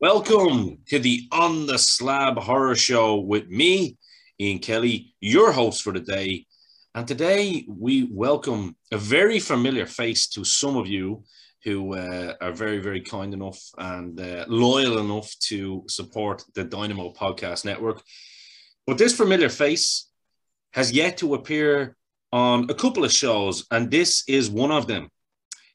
Welcome to the On the Slab Horror Show with me, Ian Kelly, your host for the day. And today we welcome a very familiar face to some of you who uh, are very, very kind enough and uh, loyal enough to support the Dynamo Podcast Network. But this familiar face has yet to appear on a couple of shows, and this is one of them.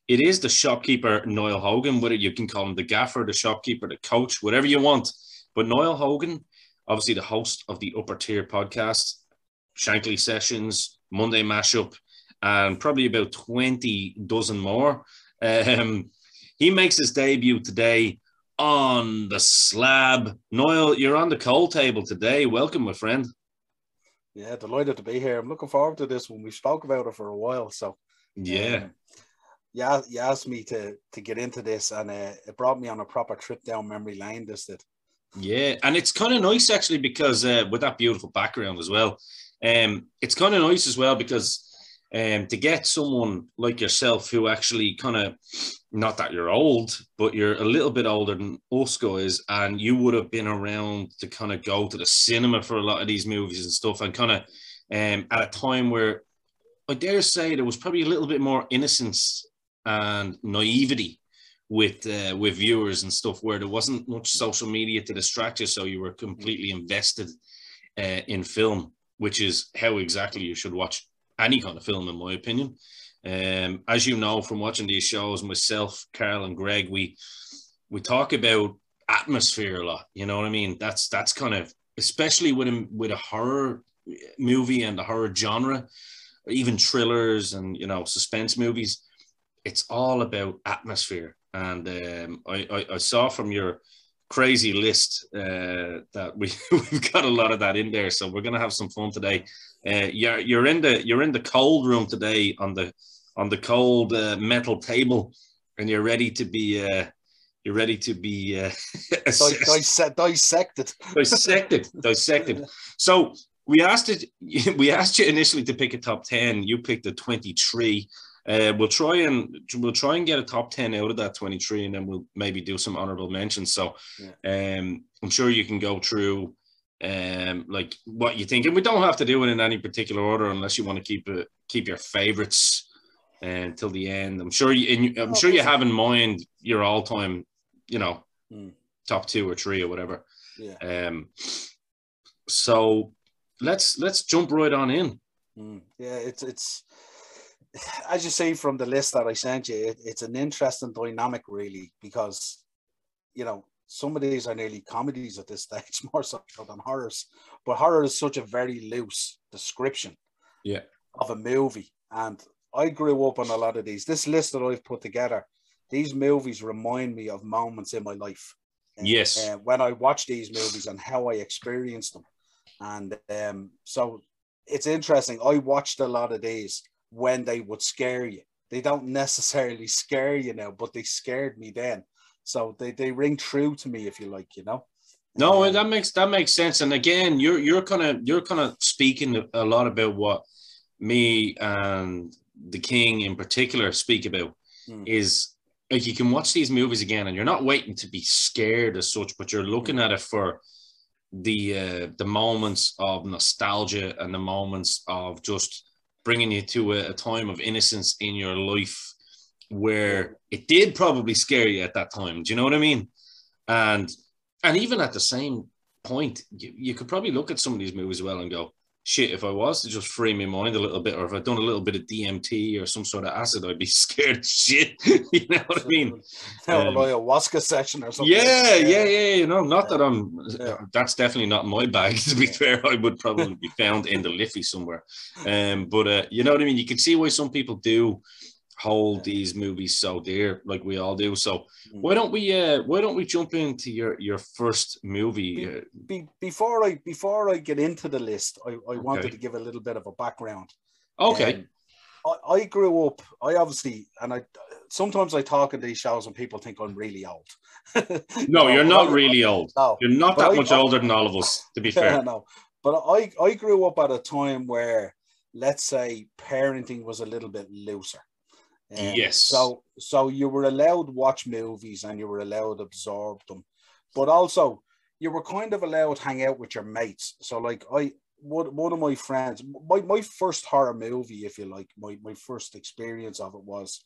It is the shopkeeper Niall Hogan, whether you can call him the gaffer, the shopkeeper, the coach, whatever you want. But Niall Hogan, obviously the host of the Upper Tier podcast, Shankly Sessions, Monday Mashup, and probably about 20 dozen more. Um, he makes his debut today on the slab. Niall, you're on the cold table today. Welcome, my friend. Yeah, delighted to be here. I'm looking forward to this one. We spoke about it for a while, so yeah. Um, yeah, you asked me to to get into this, and uh, it brought me on a proper trip down memory lane. This did. Yeah, and it's kind of nice actually because uh, with that beautiful background as well, um, it's kind of nice as well because um, to get someone like yourself who actually kind of not that you're old, but you're a little bit older than us guys, and you would have been around to kind of go to the cinema for a lot of these movies and stuff, and kind of um, at a time where I dare say there was probably a little bit more innocence and naivety with uh, with viewers and stuff where there wasn't much social media to distract you so you were completely invested uh, in film which is how exactly you should watch any kind of film in my opinion. Um, as you know from watching these shows myself carl and greg we we talk about atmosphere a lot you know what i mean? That's that's kind of especially with a, with a horror movie and the horror genre even thrillers and you know suspense movies it's all about atmosphere. And um, I, I, I, saw from your crazy list uh, that we, we've got a lot of that in there. So we're gonna have some fun today. Uh, you're you're in the you're in the cold room today on the on the cold uh, metal table, and you're ready to be uh, you're ready to be uh, dissected, dissected, dissected, dissected. So we asked it. We asked you initially to pick a top ten. You picked a twenty-three. Uh, we'll try and we'll try and get a top 10 out of that 23 and then we'll maybe do some honorable mentions. So yeah. um, i'm sure you can go through um, like what you think. And we don't have to do it in any particular order unless you want to keep it keep your favorites until uh, the end. I'm sure you i'm sure you have in mind your all-time you know mm. top two or three or whatever. Yeah. Um so let's let's jump right on in. Mm. yeah it's it's as you see from the list that I sent you, it, it's an interesting dynamic, really, because you know some of these are nearly comedies at this stage, more so than horrors. But horror is such a very loose description, yeah, of a movie. And I grew up on a lot of these. This list that I've put together, these movies remind me of moments in my life. Yes, uh, when I watch these movies and how I experienced them, and um, so it's interesting. I watched a lot of these when they would scare you. They don't necessarily scare you now, but they scared me then. So they, they ring true to me, if you like, you know. No, um, that makes that makes sense. And again, you're you're kind of you're kind of speaking a lot about what me and the king in particular speak about hmm. is like you can watch these movies again and you're not waiting to be scared as such, but you're looking hmm. at it for the uh, the moments of nostalgia and the moments of just bringing you to a, a time of innocence in your life where it did probably scare you at that time. Do you know what I mean? And and even at the same point, you, you could probably look at some of these movies well and go, shit, if I was to just free my mind a little bit, or if I'd done a little bit of DMT or some sort of acid, I'd be scared shit. you know what I mean? Um, um, ayahuasca session or something. Yeah, yeah, yeah. You know, not that I'm. Yeah. That's definitely not my bag. To be fair, I would probably be found in the Liffey somewhere. Um, but uh, you know what I mean. You can see why some people do hold these movies so dear, like we all do. So mm. why don't we uh why don't we jump into your your first movie? Be, be, before I before I get into the list, I, I okay. wanted to give a little bit of a background. Okay. Um, I, I grew up. I obviously, and I sometimes I talk in these shows and people think I'm really old. no, you're not really old. No, you're not that I, much older than all of us. To be fair, no. But I I grew up at a time where, let's say, parenting was a little bit looser. Um, yes. So so you were allowed to watch movies and you were allowed to absorb them but also you were kind of allowed to hang out with your mates. So like I one, one of my friends, my, my first horror movie, if you like, my, my first experience of it was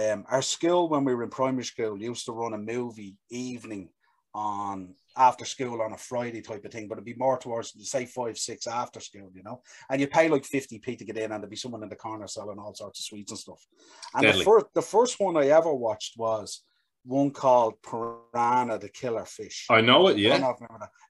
um, our school when we were in primary school used to run a movie evening on after school on a Friday type of thing, but it'd be more towards say five, six after school, you know. And you pay like 50p to get in, and there'd be someone in the corner selling all sorts of sweets and stuff. And the first the first one I ever watched was one called Piranha the Killer Fish. I know it, yeah.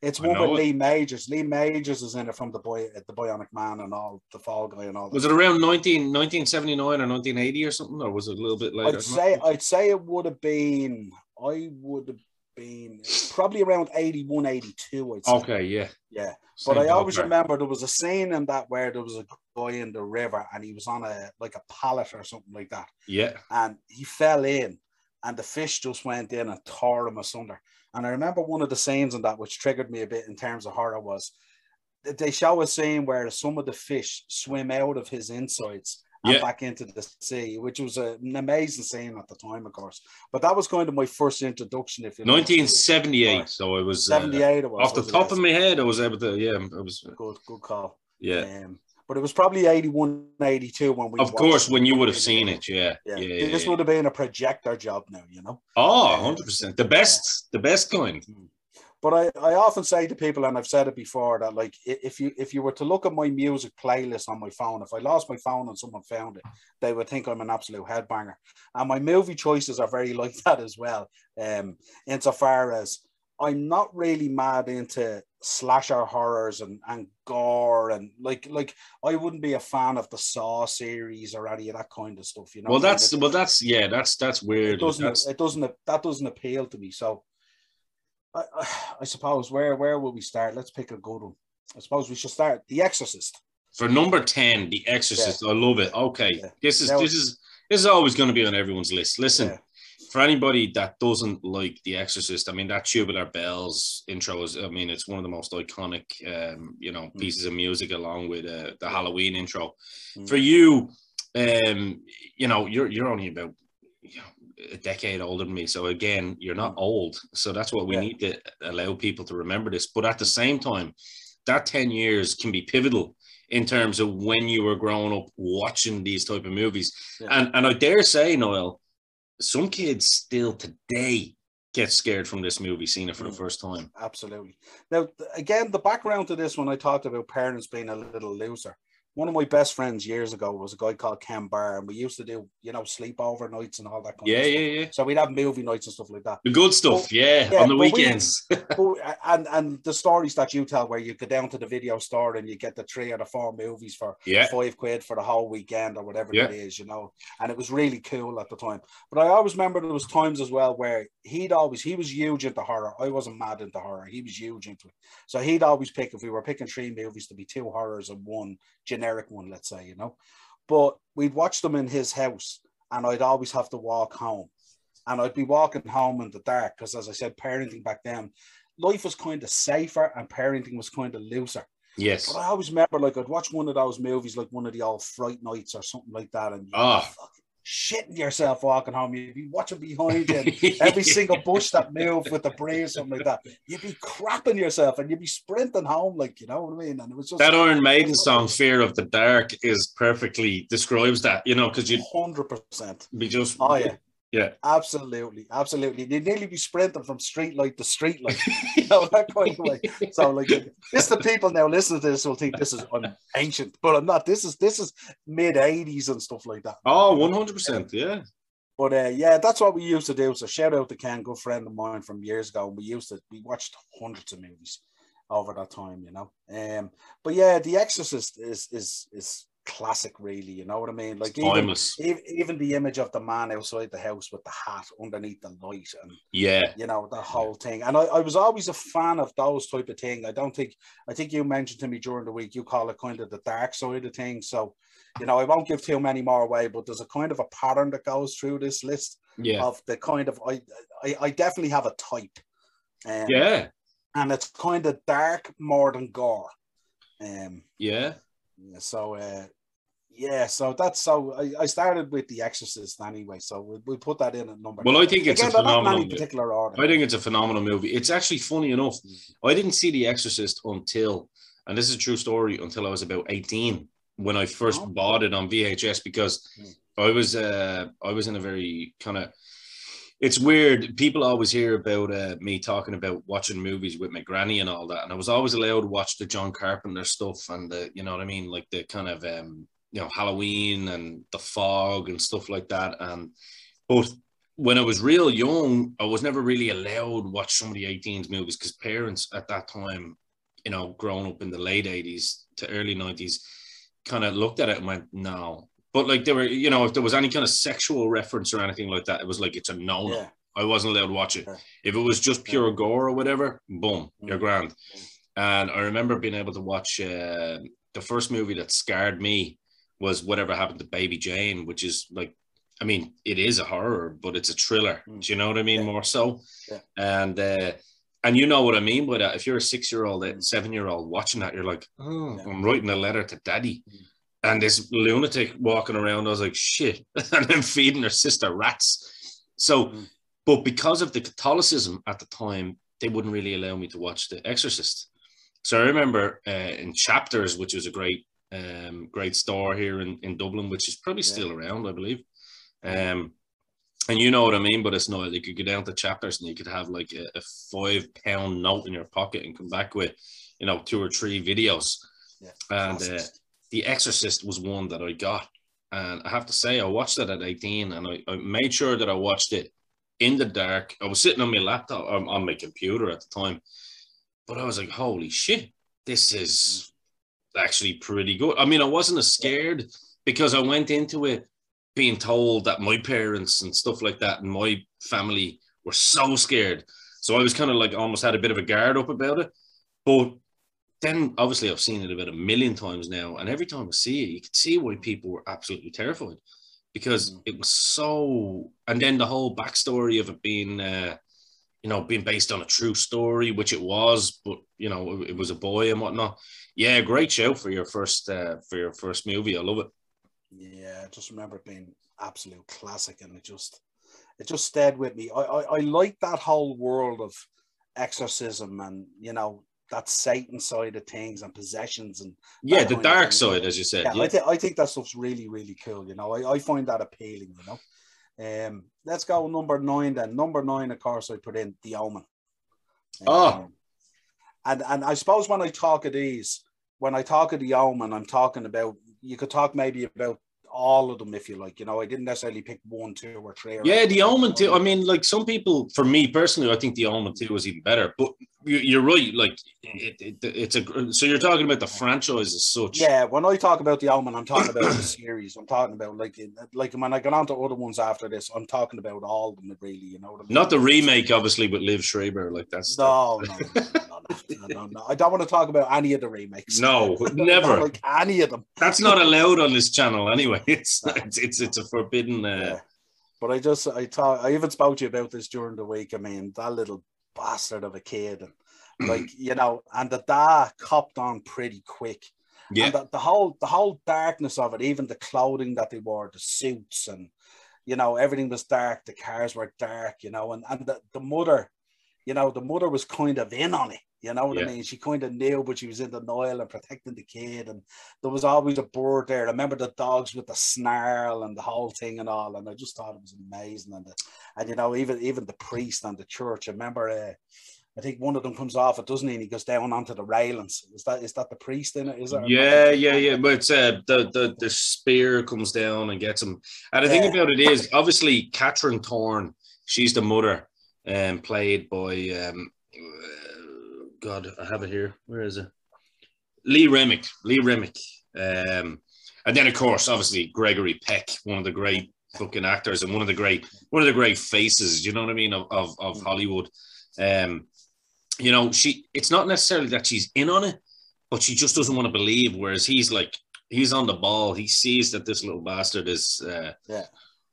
It's one with it. Lee Majors. Lee Majors is in it from the boy the Bionic Man and all the Fall Guy and all that. Was it around 19, 1979 or 1980 or something, or was it a little bit later? I'd say I'd say it would have been I would have been probably around 81, 82. I'd say. Okay, yeah. Yeah. Same but I always remember there was a scene in that where there was a guy in the river and he was on a like a pallet or something like that. Yeah. And he fell in and the fish just went in and tore him asunder. And I remember one of the scenes in that which triggered me a bit in terms of horror was they show a scene where some of the fish swim out of his insides and yeah. back into the sea, which was a, an amazing scene at the time, of course. But that was kind of my first introduction. If you 1978, so it was 78. Uh, it was, off the top of my head, I was able to. Yeah, it was good. Good call. Yeah. Um, but it was probably 81, 82 when we. Of course, when you would have seen it, yeah. Yeah. yeah, this yeah. would have been a projector job now, you know? Oh, 100%. The best, the best kind. Hmm. But I, I often say to people, and I've said it before, that like if you if you were to look at my music playlist on my phone, if I lost my phone and someone found it, they would think I'm an absolute headbanger. And my movie choices are very like that as well. Um, insofar as I'm not really mad into slasher horrors and, and gore and like like I wouldn't be a fan of the Saw series or any of that kind of stuff, you know. Well, that's well, that's yeah, that's that's weird. It doesn't that's... it doesn't that doesn't appeal to me. So, I, I suppose where where will we start? Let's pick a good one. I suppose we should start The Exorcist. For number ten, The Exorcist. Yeah. I love it. Okay, yeah. this is now, this is this is always going to be on everyone's list. Listen. Yeah for anybody that doesn't like The Exorcist, I mean that Tubular Bells intro is, I mean, it's one of the most iconic, um, you know, mm. pieces of music along with uh, the Halloween intro. Mm. For you, um, you know, you're you're only about you know, a decade older than me, so again, you're not mm. old. So that's what we yeah. need to allow people to remember this. But at the same time, that ten years can be pivotal in terms of when you were growing up watching these type of movies. Yeah. And and I dare say, Niall some kids still today get scared from this movie, seeing it for the mm. first time. Absolutely. Now, again, the background to this when I talked about parents being a little looser one of my best friends years ago was a guy called Ken Barr, and we used to do, you know, sleepover nights and all that kind yeah, of stuff. Yeah, yeah, So we'd have movie nights and stuff like that. The good stuff, but, yeah, yeah, on the weekends. We, but, uh, and and the stories that you tell where you go down to the video store and you get the three or the four movies for yeah. five quid for the whole weekend or whatever yeah. it is, you know. And it was really cool at the time. But I always remember there was times as well where he'd always he was huge into horror. I wasn't mad into horror. He was huge into it. So he'd always pick if we were picking three movies to be two horrors and one generic one, let's say, you know. But we'd watch them in his house, and I'd always have to walk home. And I'd be walking home in the dark because, as I said, parenting back then, life was kind of safer and parenting was kind of looser. Yes. But I always remember, like, I'd watch one of those movies, like one of the old Fright Nights or something like that, and oh shitting yourself walking home. You'd be watching behind you, every single bush that moved with the breeze, something like that. You'd be crapping yourself and you'd be sprinting home, like you know what I mean. And it was just that Iron Maiden song, "Fear of the Dark," is perfectly describes that. You know, because you hundred percent be just oh yeah. Yeah, absolutely, absolutely. They'd nearly be sprinting from street light to street light, you know that kind of way. So, like, this the people now listening to this will think this is ancient, but I'm not. This is this is mid '80s and stuff like that. Oh, 100 percent, yeah. But uh, yeah, that's what we used to do. So shout out to Ken, good friend of mine from years ago. We used to we watched hundreds of movies over that time, you know. Um, but yeah, The Exorcist is is is classic, really. You know what I mean? Like even, even the image of the man outside the house with the hat underneath the light, and yeah, you know the whole thing. And I, I was always a fan of those type of thing. I don't think I think you mentioned to me during the week you call it kind of the dark side of things. So you know I won't give too many more away, but there's a kind of a pattern that goes through this list yeah. of the kind of I, I I definitely have a type. Um, yeah. And it's kind of dark more than gore. Um, yeah. So uh, yeah, so that's so I, I started with The Exorcist anyway, so we'll, we'll put that in at number. Well, I think it's Again, a phenomenal. movie. particular order. I think it's a phenomenal movie. It's actually funny enough. I didn't see The Exorcist until, and this is a true story, until I was about 18 when I first Oh. bought it on VHS because Mm. I was uh I was in a very kind of it's weird. People always hear about uh, me talking about watching movies with my granny and all that, and I was always allowed to watch the John Carpenter stuff and the you know what I mean, like the kind of um you know Halloween and the fog and stuff like that. And but when I was real young, I was never really allowed to watch some of the 18s movies because parents at that time, you know, growing up in the late 80s to early 90s, kind of looked at it and went, no. But like there were, you know, if there was any kind of sexual reference or anything like that, it was like it's a no no. Yeah. I wasn't allowed to watch it. Yeah. If it was just pure gore or whatever, boom, you're Mm. grand. And I remember being able to watch uh, the first movie that scarred me was Whatever Happened to Baby Jane, which is like, I mean, it is a horror, but it's a thriller. Mm. Do you know what I mean? Yeah. More so. Yeah. And uh, and you know what I mean by that. If you're a six year old, Mm. seven year old watching that, you're like, oh, Yeah. I'm writing a letter to daddy. Mm. And this lunatic walking around, I was like, shit. and then feeding her sister rats. So, Mm. but because of the Catholicism at the time, they wouldn't really allow me to watch The Exorcist. So I remember uh, in Chapters, which was a great, um, great store here in, in Dublin, which is probably Yeah. still around, I believe. Um, and you know what I mean, but it's not. You could go down to Chapters and you could have like a, a five pound note in your pocket and come back with, you know, two or three videos. Yeah. And uh, The Exorcist was one that I got. And I have to say, I watched it at 18 and I, I made sure that I watched it in the dark. I was sitting on my laptop, um, on my computer at the time, but I was like, holy shit, this is actually pretty good. I mean, I wasn't as scared because I went into it being told that my parents and stuff like that and my family were so scared. So I was kind of like almost had a bit of a guard up about it. But then obviously I've seen it about a million times now. And every time I see it, you can see why people were absolutely terrified because Mm. it was so. And then the whole backstory of it being, uh, you know, being based on a true story, which it was, but you know, it, was a boy and whatnot. Yeah, great show for your first uh, for your first movie. I love it. Yeah, I just remember it being absolute classic, and it just it just stayed with me. I I, I like that whole world of exorcism and you know that Satan side of things and possessions and Yeah, the dark side, as you said. yeah, Yeah, I think I think that stuff's really really cool. You know, I, I find that appealing. You know, um, let's go number nine then. Number nine, of course, I put in the Omen. Oh. Um, and and I suppose when I talk of these, when I talk of the Omen, I'm talking about you could talk maybe about all of them if you like. You know, I didn't necessarily pick one, two, or three. or yeah, the. Omen too. I mean, like some people, for me personally, I think the Omen two was even better. But you- you're right. Like it, it, it's a. So you're talking about the franchise as such. Yeah, when I talk about the Omen, I'm talking about the series. I'm talking about like like when I get on to other ones after this, I'm talking about all of them really. You know what I mean? Not the remake, obviously, with Liev Schreiber. Like that's No, no, no, no, no, no, no. I don't want to talk about any of the remakes. No, never. like any of them. That's not allowed on this channel anyway. It's it's it's, it's a forbidden. Uh, Yeah. But I just I thought I even spoke to you about this during the week. I mean, that little bastard of a kid, and like you know, and the dad copped on pretty quick. yeah, And the, the whole the whole darkness of it, even the clothing that they wore, the suits, and you know, everything was dark. The cars were dark, you know, and and the, the mother, you know, the mother was kind of in on it. You know what Yeah. I mean? She kind of knew, but she was in denial and protecting the kid. And there was always a board there. I remember the dogs with the snarl and the whole thing and all. And I just thought it was amazing. And the, and you know, even even the priest and the church. I remember. Uh, I think one of them comes off it, doesn't he? And he goes down onto the railings. Is that is that the priest in it? Is it? yeah, yeah, yeah. But it's, uh, the the the spear comes down and gets him. And the thing Yeah. about it is, obviously, Catherine Thorne. She's the mother, um, played by um, uh, God. I have it here. Where is it? Lee Remick. Lee Remick. Um, and then of course, obviously, Gregory Peck, one of the great fucking actors and one of the great one of the great faces. You know what I mean of of, of Hollywood. Um, you know, she. It's not necessarily that she's in on it, but she just doesn't want to believe. Whereas he's like, he's on the ball. He sees that this little bastard is, uh, Yeah.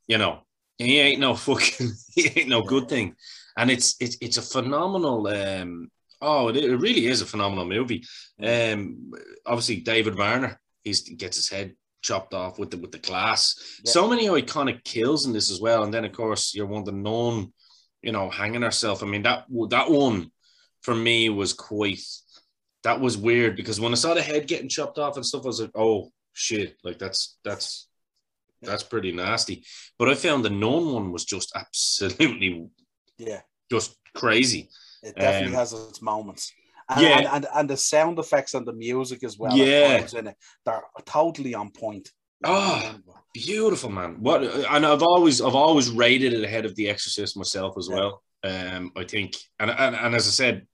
you know, he ain't no fucking, he ain't no good thing. And it's it's it's a phenomenal. Um, oh, it, it really is a phenomenal movie. Um, obviously David Warner, he's he gets his head chopped off with the with the glass. Yeah. So many iconic kills in this as well. And then of course you're one of the known, you know, hanging herself. I mean that that one for me was quite that was weird because when I saw the head getting chopped off and stuff, I was like, oh shit, like that's that's that's pretty nasty. But I found the known one was just absolutely Yeah, just crazy. It definitely Um, has its moments. And, yeah. and, and and the sound effects and the music as well. Yeah. in it, they're totally on point. Ah. Beautiful man. What and I've always I've always rated it ahead of The Exorcist myself as Yeah. well. Um, I think and, and and as I said,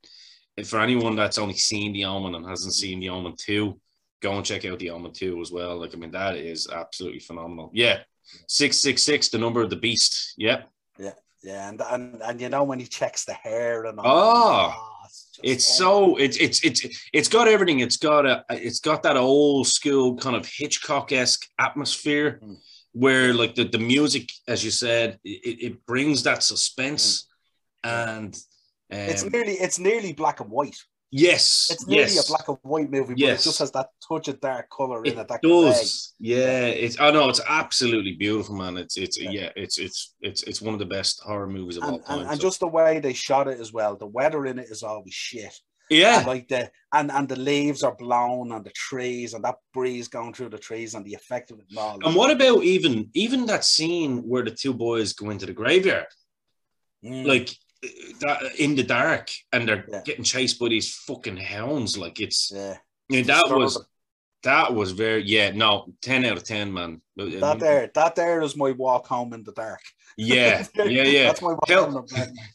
for anyone that's only seen The Omen and hasn't seen The Omen two, go and check out The Omen two as well. Like I mean, that is absolutely phenomenal. Yeah, six six six, the number of the beast. Yep, Yeah, and, and and you know when he checks the hair and all. Ah, it's, so- it's it's it's it's got everything. It's got a it's got that old school kind of Hitchcock esque atmosphere, Mm. where like the the music, as you said, it, it brings that suspense, and um, it's nearly it's nearly black and white. Yes, It's nearly yes, a black and white movie, but Yes. it just has that touch of dark color in It it. That gray. does, yeah. It's oh know it's absolutely beautiful, man. It's it's Yeah. yeah, it's it's it's it's one of the best horror movies of all time. and, and so- just the way they shot it as well. The weather in it is always shit. yeah, And like the and and the leaves are blown on the trees and that breeze going through the trees and the effect of it and all. and what about even even that scene where the two boys go into the graveyard? Mm. like that in the dark and they're Yeah. getting chased by these fucking hounds like it's yeah, that was that was very yeah no 10 out of 10 man. Uh, uh, that there that there is my walk home in the dark. yeah yeah yeah. That's my walk Tell-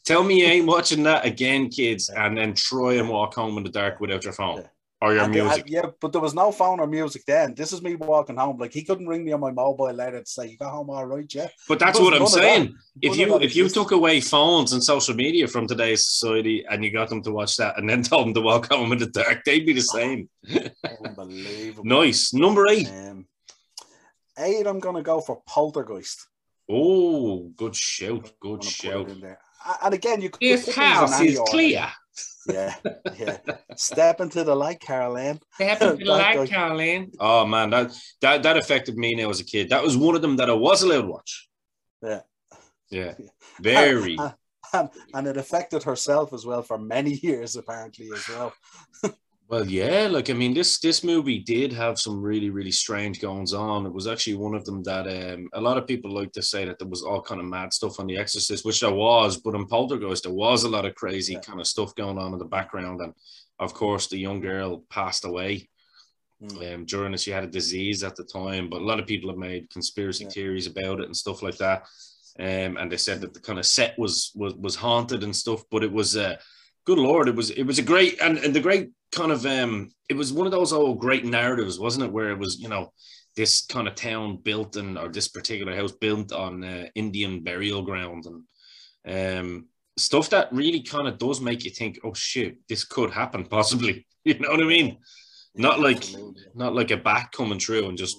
tell me you ain't watching that again kids and then try and walk home in the dark without your phone. Yeah. Or your And music and- yeah, but there was no phone or music then. This is me walking home. Like he couldn't ring me on my mobile later to say, "You got home all right, yeah." but that's what i'm saying if you if you took away phones and social media from today's society and you got them to watch that and then told them to walk home in the dark they'd be the same Unbelievable. nice number eight Um, eight, I'm gonna go for Poltergeist. oh good shout good gonna put it shout. And again, you could this put these in house is clear Yeah, yeah. Step into the light, Caroline. Happened to That like guy. Caroline. Oh man, that, that that affected me when I was a kid. That was one of them that I was allowed to watch. Yeah. Yeah. Very. And, and, and it affected herself as well for many years, apparently, as well. Well, yeah, like I mean, this this movie did have some really really strange goings on. It was actually one of them that um, a lot of people like to say that there was all kind of mad stuff on The Exorcist, which there was, but in Poltergeist there was a lot of crazy Yeah. kind of stuff going on in the background, and of course the young girl passed away Mm. um, during it. She had a disease at the time, but a lot of people have made conspiracy Yeah. theories about it and stuff like that. Um, and they said that the kind of set was was was haunted and stuff, but it was uh, good lord, it was it was a great and, and the great kind of um, it was one of those old great narratives, wasn't it? Where it was you know this kind of town built and or this particular house built on uh, Indian burial ground and um, stuff that really kind of does make you think, oh shit, this could happen possibly. You know what I mean? Not like- Not like a bat coming through and just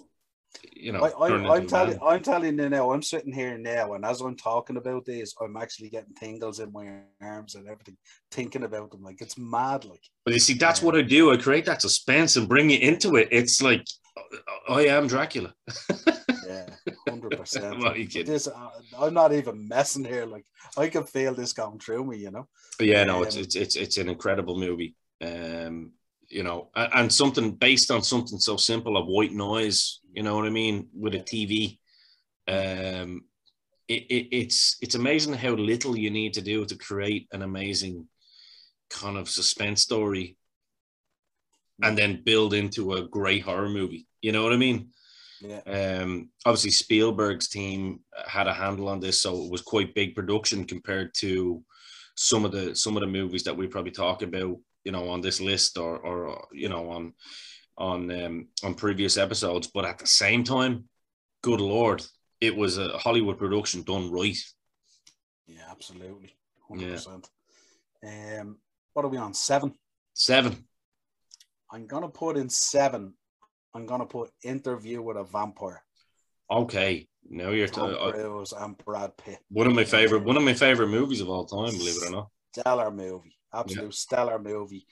you know. I, into telling. I'm telling you now. I'm sitting here now, and as I'm talking about this, I'm actually getting tingles in my arms and everything, thinking about them. Like it's mad. Like But you see, that's what I do. I create that suspense and bring you into it. It's like I am Dracula. yeah, hundred percent. This, uh, I'm not even messing here. Like I can feel this going through me. You know. But yeah, no, it's Um, it's it's it's an incredible movie. Um, you know, and, something based on something so simple of white noise. You know what I mean with a TV. Um, it, it it's it's amazing how little you need to do to create an amazing kind of suspense story, and then build into a great horror movie. You know what I mean? Yeah. Um, obviously, Spielberg's team had a handle on this, so it was quite big production compared to some of the some of the movies that we probably talk about, you know, on this list or or you know on on um, on previous episodes. But at the same time, good lord, it was a Hollywood production done right. Yeah, absolutely. Yeah. 100%. Um, what are we on? Seven. Seven. I'm gonna put in seven. I'm gonna put Interview with a Vampire. Okay, now you're t- Tom uh, Cruise and Brad Pitt. one of my favorite one of my favorite movies of all time. Believe it or not. Stellar movie, absolute stellar movie,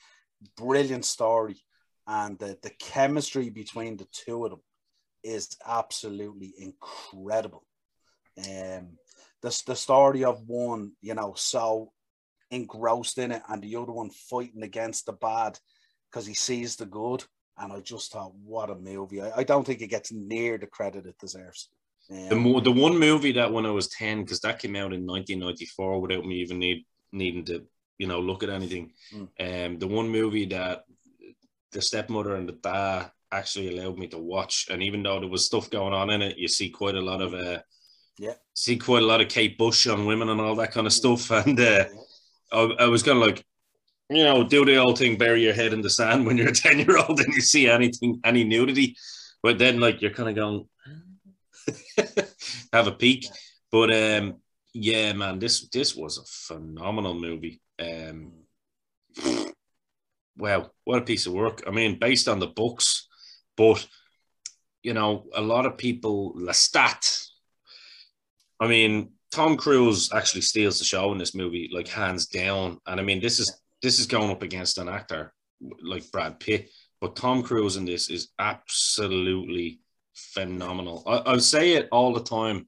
brilliant story, and the, the chemistry between the two of them is absolutely incredible. Um, the, the story of one, you know, so engrossed in it, and the other one fighting against the bad because he sees the good. And I just thought, what a movie! I, I don't think it gets near the credit it deserves. Um, the mo- the one movie that when I was ten, because that came out in 1994 without me even need needing to you know look at anything. Mm. Um, the one movie that the stepmother and the dad actually allowed me to watch, and even though there was stuff going on in it, you see quite a lot of uh, yeah, see quite a lot of Kate Bush on women and all that kind of stuff, and uh, I, I was kind of like, you know, do the old thing, bury your head in the sand when you're a 10 year old and you see anything, any nudity. But then, like, you're kind of going, have a peek. But um, yeah, man, this this was a phenomenal movie. Um, wow, what a piece of work. I mean, based on the books, but you know, a lot of people, Lestat. I mean, Tom Cruise actually steals the show in this movie, like hands down. And I mean, this is this is going up against an actor like Brad Pitt, but Tom Cruise in this is absolutely phenomenal. I, I'll say it all the time.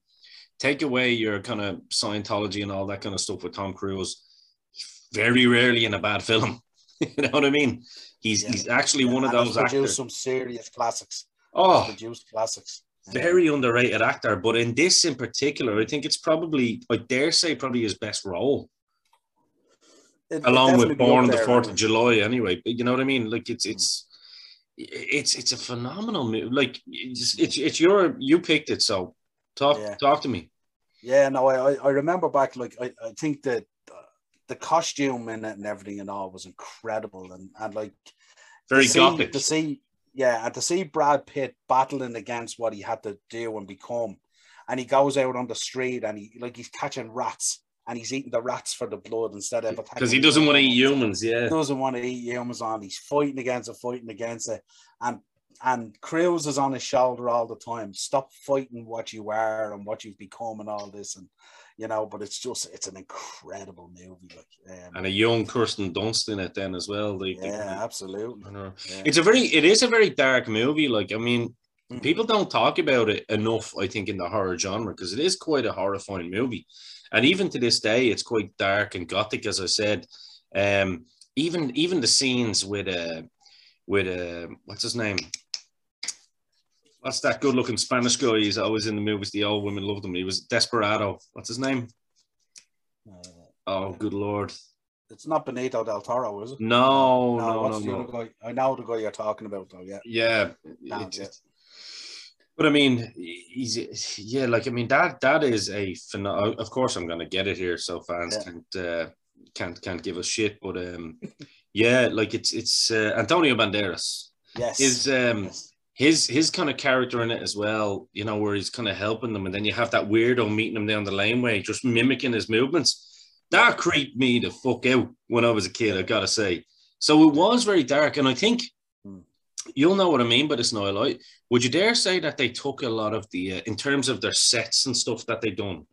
Take away your kind of Scientology and all that kind of stuff with Tom Cruise. Very rarely in a bad film. you know what I mean? He's yeah. he's actually yeah, one of those actors. some serious classics. Oh, produced classics very underrated actor. But in this in particular, I think it's probably, I dare say, probably his best role. It, Along with Born on the Fourth of July, anyway. You know what I mean? Like it's mm. it's it's it's a phenomenal movie. Like it's it's, it's your you picked it, so talk yeah. talk to me. Yeah, no, I I remember back. Like I, I think that the costume in it and everything and all was incredible, and and like very to see, gothic to see yeah, and to see Brad Pitt battling against what he had to do and become, and he goes out on the street and he like he's catching rats and he's eating the rats for the blood instead of because he doesn't want to eat humans. Yeah, he doesn't want to eat humans. On he's fighting against it, fighting against it, and and Cruise is on his shoulder all the time. Stop fighting what you are and what you've become and all this, and you know, but it's just it's an incredible movie. Like um, and a young Kirsten Dunst in it then as well. Like, yeah, absolutely. Yeah. It's a very it is a very dark movie. Like I mean, mm-hmm. people don't talk about it enough. I think in the horror genre because it is quite a horrifying movie, and even to this day, it's quite dark and gothic, as I said. Um, even even the scenes with uh with uh what's his name What's that good looking Spanish guy? He's always in the movies. The old women loved him. He was Desperado. What's his name? Uh, oh, good lord. It's not Benicio del Toro, is it? No, no, no, no. no. Guy? I know the guy you're talking about, though. Yeah. Yeah. No, yeah. But I mean, he's yeah, like I mean that that is a Of course, I'm gonna get it here, so fans yeah. can't uh, can't can't give a shit. But um, yeah, like it's it's uh, Antonio Banderas. Yes. Is um. Yes his his kind of character in it as well, you know, where he's kind of helping them, and then you have that weirdo meeting him down the laneway, just mimicking his movements. That creeped me the fuck out when I was a kid. I gotta say. So it was very dark, and I think hmm. you'll know what I mean by this, Niall. Would you dare say that they took a lot of the, uh, in terms of their sets and stuff that they done,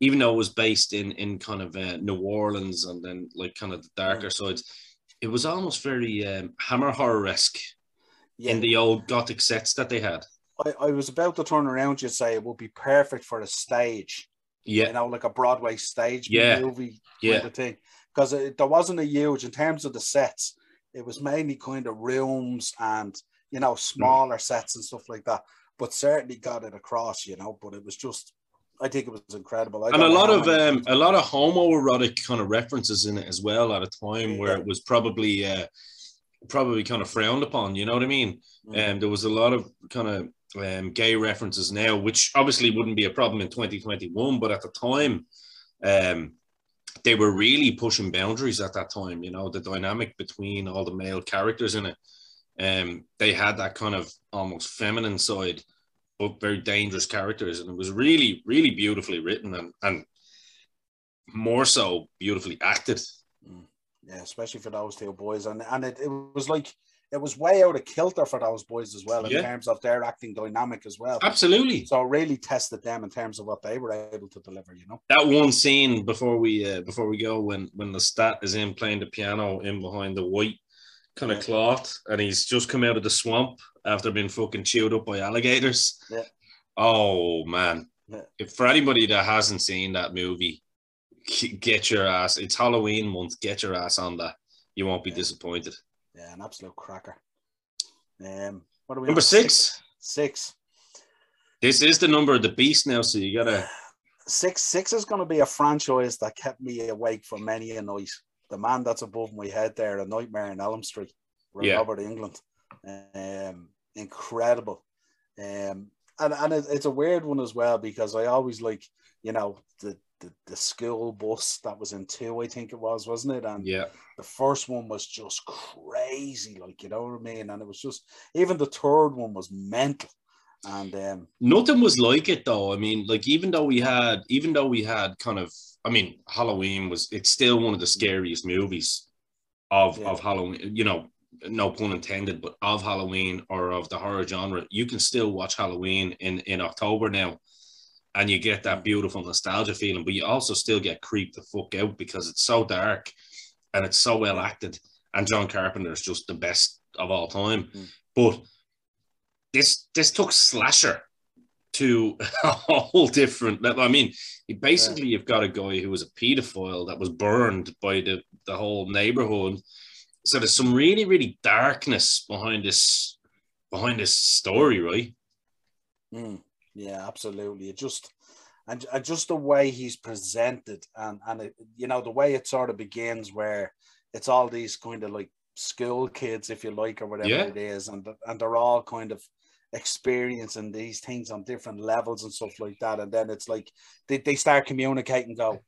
even though it was based in in kind of uh, New Orleans and then like kind of the darker mm. sides, it was almost very um, Hammer horror esque yeah. in the old Gothic sets that they had. I, I was about to turn around and say it would be perfect for a stage. Yeah. You know, like a Broadway stage yeah. movie yeah. kind of thing. Because there wasn't a huge, in terms of the sets, it was mainly kind of rooms and, you know, smaller mm. sets and stuff like that. But certainly got it across, you know, but it was just I think it was incredible. I and a lot of um, a lot of homoerotic kind of references in it as well at a time where it was probably uh, probably kind of frowned upon. You know what I mean? And mm. um, there was a lot of kind of um, gay references now, which obviously wouldn't be a problem in 2021, but at the time, um, they were really pushing boundaries at that time. You know, the dynamic between all the male characters in it. Um, they had that kind of almost feminine side, but very dangerous characters, and it was really, really beautifully written and and more so beautifully acted. Yeah, especially for those two boys, and and it, it was like it was way out of kilter for those boys as well in yeah. terms of their acting dynamic as well. Absolutely. So really tested them in terms of what they were able to deliver. You know that one scene before we uh, before we go when when Lestat is in playing the piano in behind the white kind of cloth, and he's just come out of the swamp after being fucking chewed up by alligators. Yeah. Oh man. Yeah. If for anybody that hasn't seen that movie, get your ass. It's Halloween month. Get your ass on that. You won't be Yeah. disappointed. Yeah, an absolute cracker. Um, what are we Number on? six. Six. This is the number of the beast now, so you gotta. Six. Six is going to be a franchise that kept me awake for many a night. The man that's above my head there, A Nightmare in Elm Street, Yeah. Robert Englund. Um, incredible. Um, and and it's a weird one as well because I always like, you know, the, the the school bus that was in two, I think it was, wasn't it? And Yeah. the first one was just crazy, like you know what I mean. And it was just even the third one was mental. And um, Nothing was like it though. I mean, like even though we had, even though we had kind of, I mean, Halloween was. It's still one of the scariest movies of Yeah. of Halloween. You know, no pun intended, but of Halloween or of the horror genre. You can still watch Halloween in in October now, and you get that beautiful nostalgia feeling. But you also still get creeped the fuck out because it's so dark, and it's so well acted. And John Carpenter is just the best of all time. Mm. But this this took slasher to a whole different level. I mean, basically, you've got a guy who was a pedophile that was burned by the the whole neighborhood. So there's some really, really darkness behind this behind this story, right? Mm, yeah, absolutely. It just and, and just the way he's presented and and it, you know the way it sort of begins where it's all these kind of like school kids, if you like, or whatever Yeah. it is, and and they're all kind of experiencing these things on different levels and stuff like that. And then it's like they, they start communicating, go,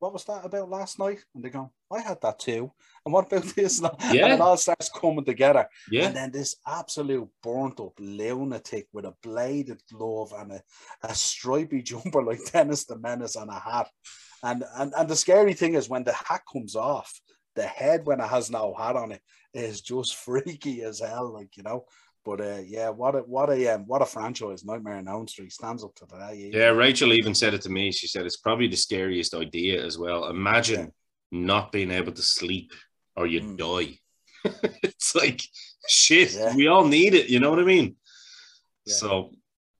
what was that about last night? And they go, I had that too. And what about this? And Yeah. it all starts coming together. Yeah, And then this absolute burnt up lunatic with a bladed glove and a, a stripy jumper like Dennis the Menace and a hat. And, and and the scary thing is when the hat comes off, the head when it has no hat on it is just freaky as hell, like you know. But uh, yeah, what a what a um, what a franchise! Nightmare on Elm Street stands up to today. yeah. Rachel even said it to me. She said it's probably the scariest idea as well. Imagine not being able to sleep or you Mm. die. it's like shit. Yeah. We all need it. You know what I mean? Yeah. So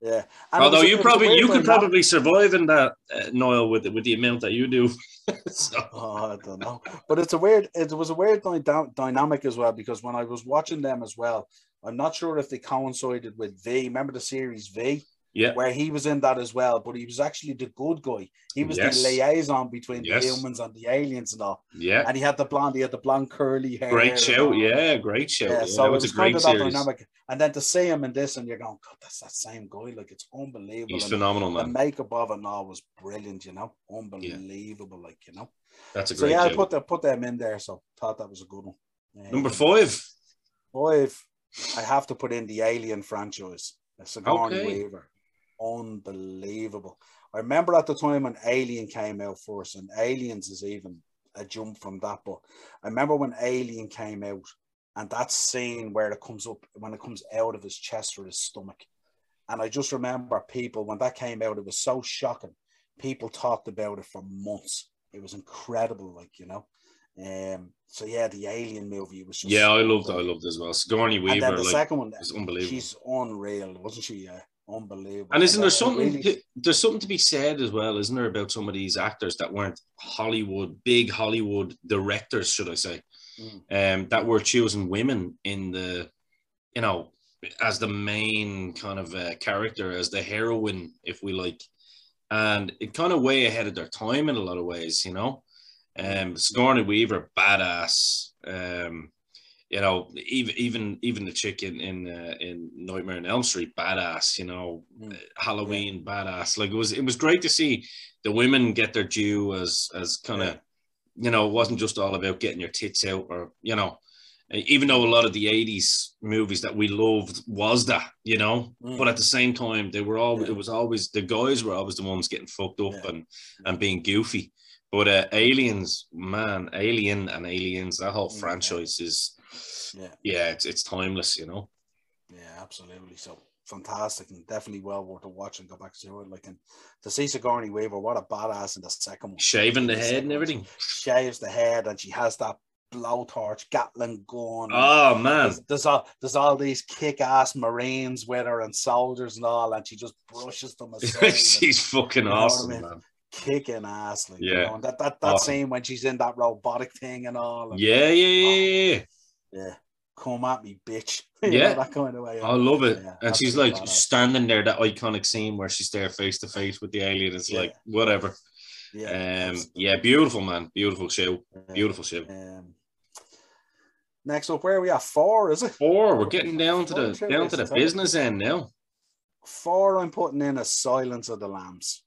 yeah. And Although was you it was a probably you could probably survive in that uh, Niall with with the amount that you do. so, Oh, I don't know, but it's a weird. It was a weird dy- dynamic as well because when I was watching them as well, I'm not sure if they coincided with V. Remember the series V, yeah, where he was in that as well, but he was actually the good guy. He was Yes. the liaison between Yes. the humans and the aliens and all. yeah, And he had the blonde, he had the blonde curly hair. great show. Yeah, great show. Yeah, Yeah, so it was was a kind great of that series. dynamic. And then to see him in this, and you're going, God, that's that same guy. Like it's unbelievable. He's And phenomenal, the makeup of it and all was brilliant, you know, unbelievable, like you know. That's a great. So yeah, I put the, put them in there. So thought that was a good one. Um, Number five. five, I have to put in the Alien franchise. Sigourney Okay. Weaver, unbelievable. I remember at the time when Alien came out first, and Aliens is even a jump from that. But I remember when Alien came out, and that scene where it comes up when it comes out of his chest or his stomach, and I just remember people when that came out, it was so shocking. People talked about it for months. It was incredible, like you know. Um. So yeah, the Alien movie was just Yeah, I loved it. I loved it as well. Sigourney and then the like, second one, is unbelievable. she's unreal, wasn't she? Yeah, unbelievable. And isn't there something? really- to- there's something to be said as well, isn't there, about some of these actors that weren't Hollywood, big Hollywood directors, should I say, Mm. um, that were choosing women in the, you know, as the main kind of uh, character, as the heroine, if we like, and it kind of way ahead of their time in a lot of ways, you know. Um, Sigourney Weaver, badass. Um, you know, even even even the chick in in, uh, in Nightmare on Elm Street, badass. You know, Mm. Halloween, badass. Like it was it was great to see the women get their due as as kind of Yeah. you know it wasn't just all about getting your tits out or you know even though a lot of the 80s movies that we loved was that you know Mm. but at the same time they were all Yeah. it was always the guys were always the ones getting fucked up Yeah. and and being goofy but uh, aliens man alien and aliens that whole franchise is Yeah, yeah it's, it's timeless you know yeah, absolutely. So fantastic and definitely well worth a watch and go back to it. Like and to see Sigourney Weaver, what a badass in the second one. shaving the The head and everything Shaves the head and she has that blowtorch, Gatling gun. Oh man, there's, there's all there's all these kick-ass Marines with her and soldiers and all, and she just brushes them aside. and- she's fucking You know what I awesome, mean? man. Kicking ass, like, you Yeah. know, and that that, that Awesome. scene when she's in that robotic thing and all. and- Yeah, yeah, yeah, yeah, yeah. yeah, come at me, bitch. You Yeah. know, that kind of way. I love it. Yeah, and she's like standing there, that iconic scene where she's there face to face with the alien. It's Yeah. like whatever. yeah, Um, yeah, beautiful man, beautiful show, yeah. beautiful show. Um, next up, where are we at? Four, is it? Four, we're getting down to the down to the business end now. Four, I'm putting in a Silence of the Lambs.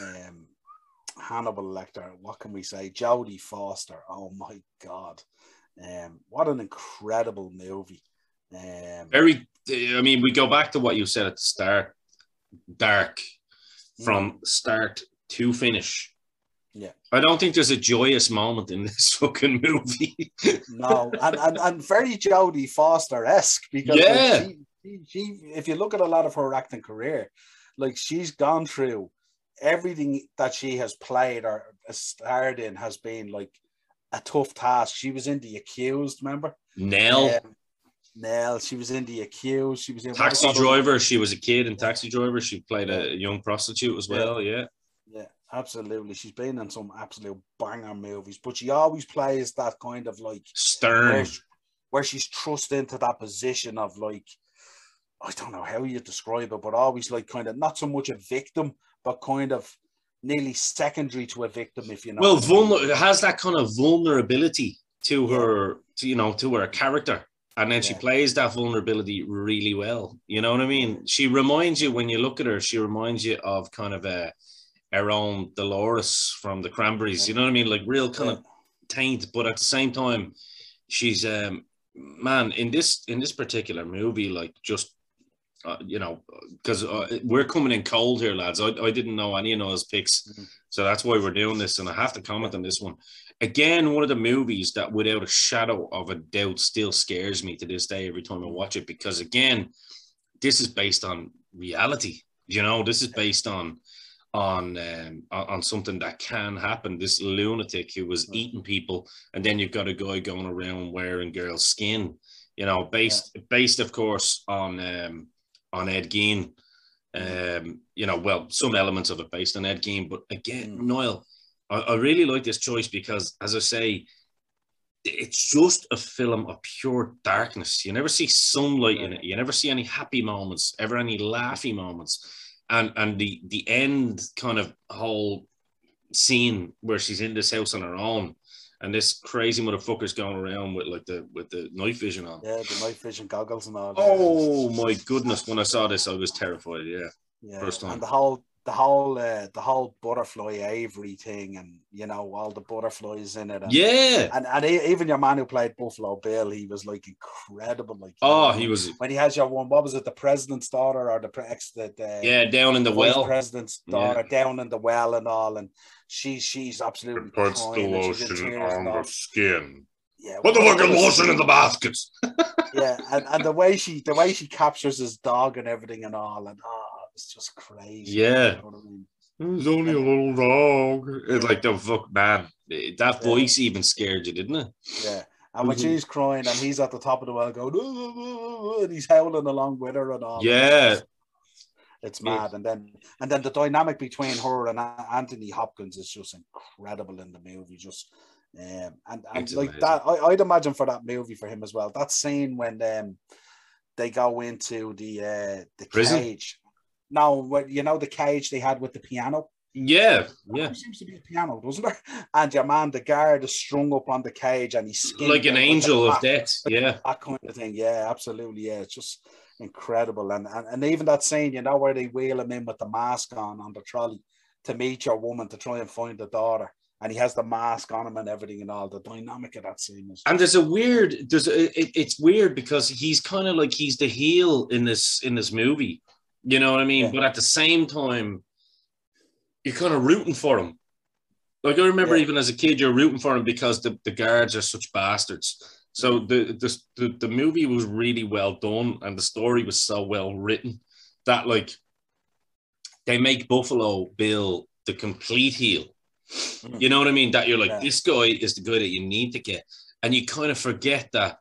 Um, Hannibal Lecter. What can we say? Jodie Foster. Oh my god. Um, what an incredible movie. Um, Very. I mean, we go back to what you said at the start. Dark from start to finish. Yeah. I don't think there's a joyous moment in this fucking movie. no, and, and, and very Jodie Foster esque because like, Yeah. she, she, she, if you look at a lot of her acting career, like she's gone through everything that she has played or starred in has been like a tough task. She was in The Accused, remember? Nell, Um, Nell, she was in The Accused. She was in taxi driver. She was a kid in Taxi Driver. She played a young prostitute as well. Yeah. Yeah, absolutely. She's been in some absolute banger movies, but she always plays that kind of like Stern. where, sh- where she's thrust into that position of like I don't know how you describe it, but always like kind of not so much a victim, but kind of nearly secondary to a victim, if you know. Well, what I mean. has that kind of vulnerability to her, to, you know, to her character. And then she plays that vulnerability really well. You know what I mean? She reminds you, when you look at her, she reminds you of kind of a, her own Dolores from the Cranberries. You know what I mean? Like real kind of taint, but at the same time, she's, um, man, in this, in this particular movie, like just, uh, you know, because uh, we're coming in cold here, lads. I, I didn't know any of those picks. Mhm. So that's why we're doing this. And I have to comment on this one. Again, one of the movies that, without a shadow of a doubt, still scares me to this day every time I watch it. Because again, this is based on reality. You know, this is based on on um, on something that can happen. This lunatic who was eating people, and then you've got a guy going around wearing girls' skin. You know, based based of course on um, on Ed Gein. Um, you know, well, some elements of it based on Ed Gein, but again, Mm. Niall, I, I really like this choice because, as I say, it's just a film of pure darkness. You never see sunlight in it. You never see any happy moments, ever any laughy moments, and and the the end kind of whole scene where she's in this house on her own, and this crazy motherfucker's going around with like the with the night vision on. Yeah, the night vision goggles and all. Oh my goodness! When I saw this, I was terrified. Yeah. yeah. first time. And the whole, the whole, uh, the whole butterfly Avery thing, and you know all the butterflies in it. And, Yeah. And and even your man who played Buffalo Bill, he was like incredible. Like Oh, know, he was when he has your one. What was it? The president's daughter or the pre- ex? The, the yeah down in the vice well. president's daughter down in the well and all, and she's she's absolutely Puts the crying and she's in lotion on all. the skin. Yeah, what the what- fucking what lotion in the baskets. yeah, and, and the way she the way she captures his dog and everything and all, and oh, it's just crazy. Yeah. You know I mean? It's only a little dog. It's like the fuck man. That Yeah. voice even scared you, didn't it? Yeah. And when Mhm. she's crying and he's at the top of the well going, "Oh, oh, oh, oh," and he's howling along with her and all. Yeah. It's, it's mad. And then and then the dynamic between her and Anthony Hopkins is just incredible in the movie. Just um and, and It's like amazing. that I, I'd imagine for that movie for him as well. That scene when um they go into the uh the Prison? cage. No, what you know the cage they had with the piano? Yeah, yeah. There seems to be a piano, doesn't there? And your man, the guard is strung up on the cage and he's Like an angel of death. Yeah. That kind of thing. Yeah, absolutely. Yeah, it's just incredible. And, and and even that scene, you know, where they wheel him in with the mask on on the trolley to meet your woman to try and find the daughter. And he has the mask on him and everything and all. The dynamic of that scene is And there's a weird, there's a, it, it's weird because he's kind of like he's the heel in this in this movie. You know what I mean? Yeah. But at the same time, you're kind of rooting for him. Like I remember, Yeah. even as a kid, you're rooting for him because the, the guards are such bastards. So the, the the the movie was really well done, and the story was so well written that like they make Buffalo Bill the complete heel. Mhm. You know what I mean? That you're like, Yeah. this guy is the guy that you need to get. and you kind of forget that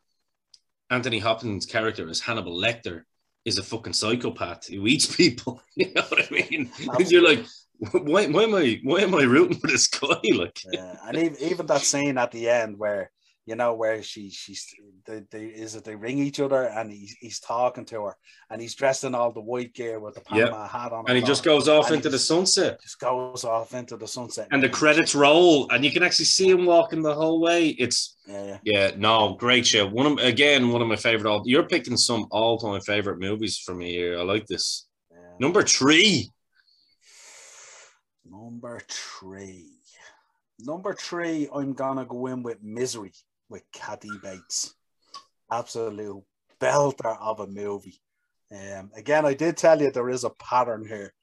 Anthony Hopkins' character as Hannibal Lecter is a fucking psychopath who eats people. You know what I mean? And you're like, why, why am I why am I rooting for this guy? Like, Yeah, and even, even that scene at the end where you know where she she's they, they is it they ring each other and he's, he's talking to her and he's dressed in all the white gear with the Panama hat on and he just goes off into the sunset. just goes off into the sunset And the credits roll, and you can actually see him walking the whole way. It's yeah yeah yeah, no, great show. One of again, one of my favorite. All you're picking some all-time favorite movies for me here. I like this. yeah. Number three. Number three. Number three, I'm gonna go in with Misery with Kathy Bates. Absolute belter of a movie. Um, again, I did tell you there is a pattern here.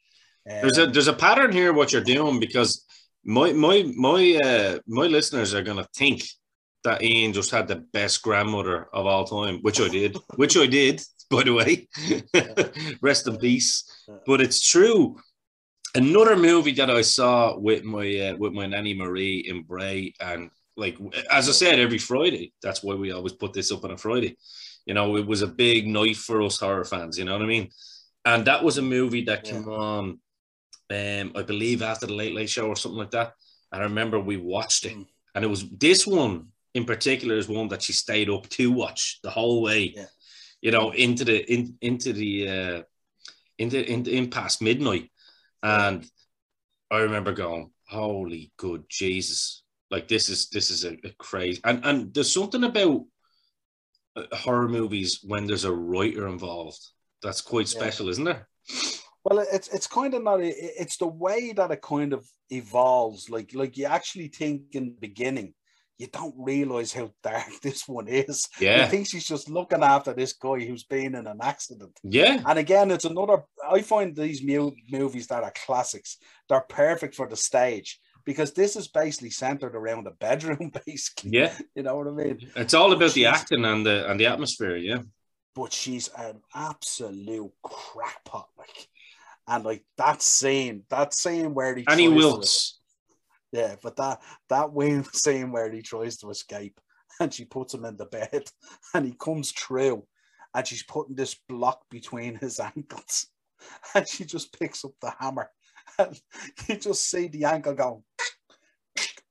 Um, There's a there's a pattern here what you're doing because my my my uh my listeners are gonna think that Ian just had the best grandmother of all time, which I did, which I did, by the way. Rest in peace. But it's true. Another movie that I saw with my uh, with my nanny Marie in Bray, and like as I said, every Friday. That's why we always put this up on a Friday. You know, it was a big night for us horror fans. You know what I mean? And that was a movie that came on, um, I believe after the Late Late Show or something like that. And I remember we watched it, Mm. and it was this one in particular is one that she stayed up to watch the whole way. Yeah. You know, into the in into the uh, into in, in past midnight, and I remember going, "Holy good Jesus!" Like this is this is a, a crazy and and there's something about uh, horror movies when there's a writer involved that's quite Yeah. special, isn't there? Well, it's it's kind of not. It's the way that it kind of evolves. Like like you actually think in the beginning, you don't realize how dark this one is. You Yeah, think she's just looking after this guy who's been in an accident. yeah, And again, it's another. I find these mu- movies that are classics. They're perfect for the stage because this is basically centered around a bedroom, basically. yeah. You know what I mean? It's all about the acting and the and the atmosphere. Yeah, But she's an absolute crackpot, like. And like that scene, that scene where he Annie tries to- Yeah, but that that way scene where he tries to escape and she puts him in the bed and he comes through and she's putting this block between his ankles and she just picks up the hammer and you just see the ankle going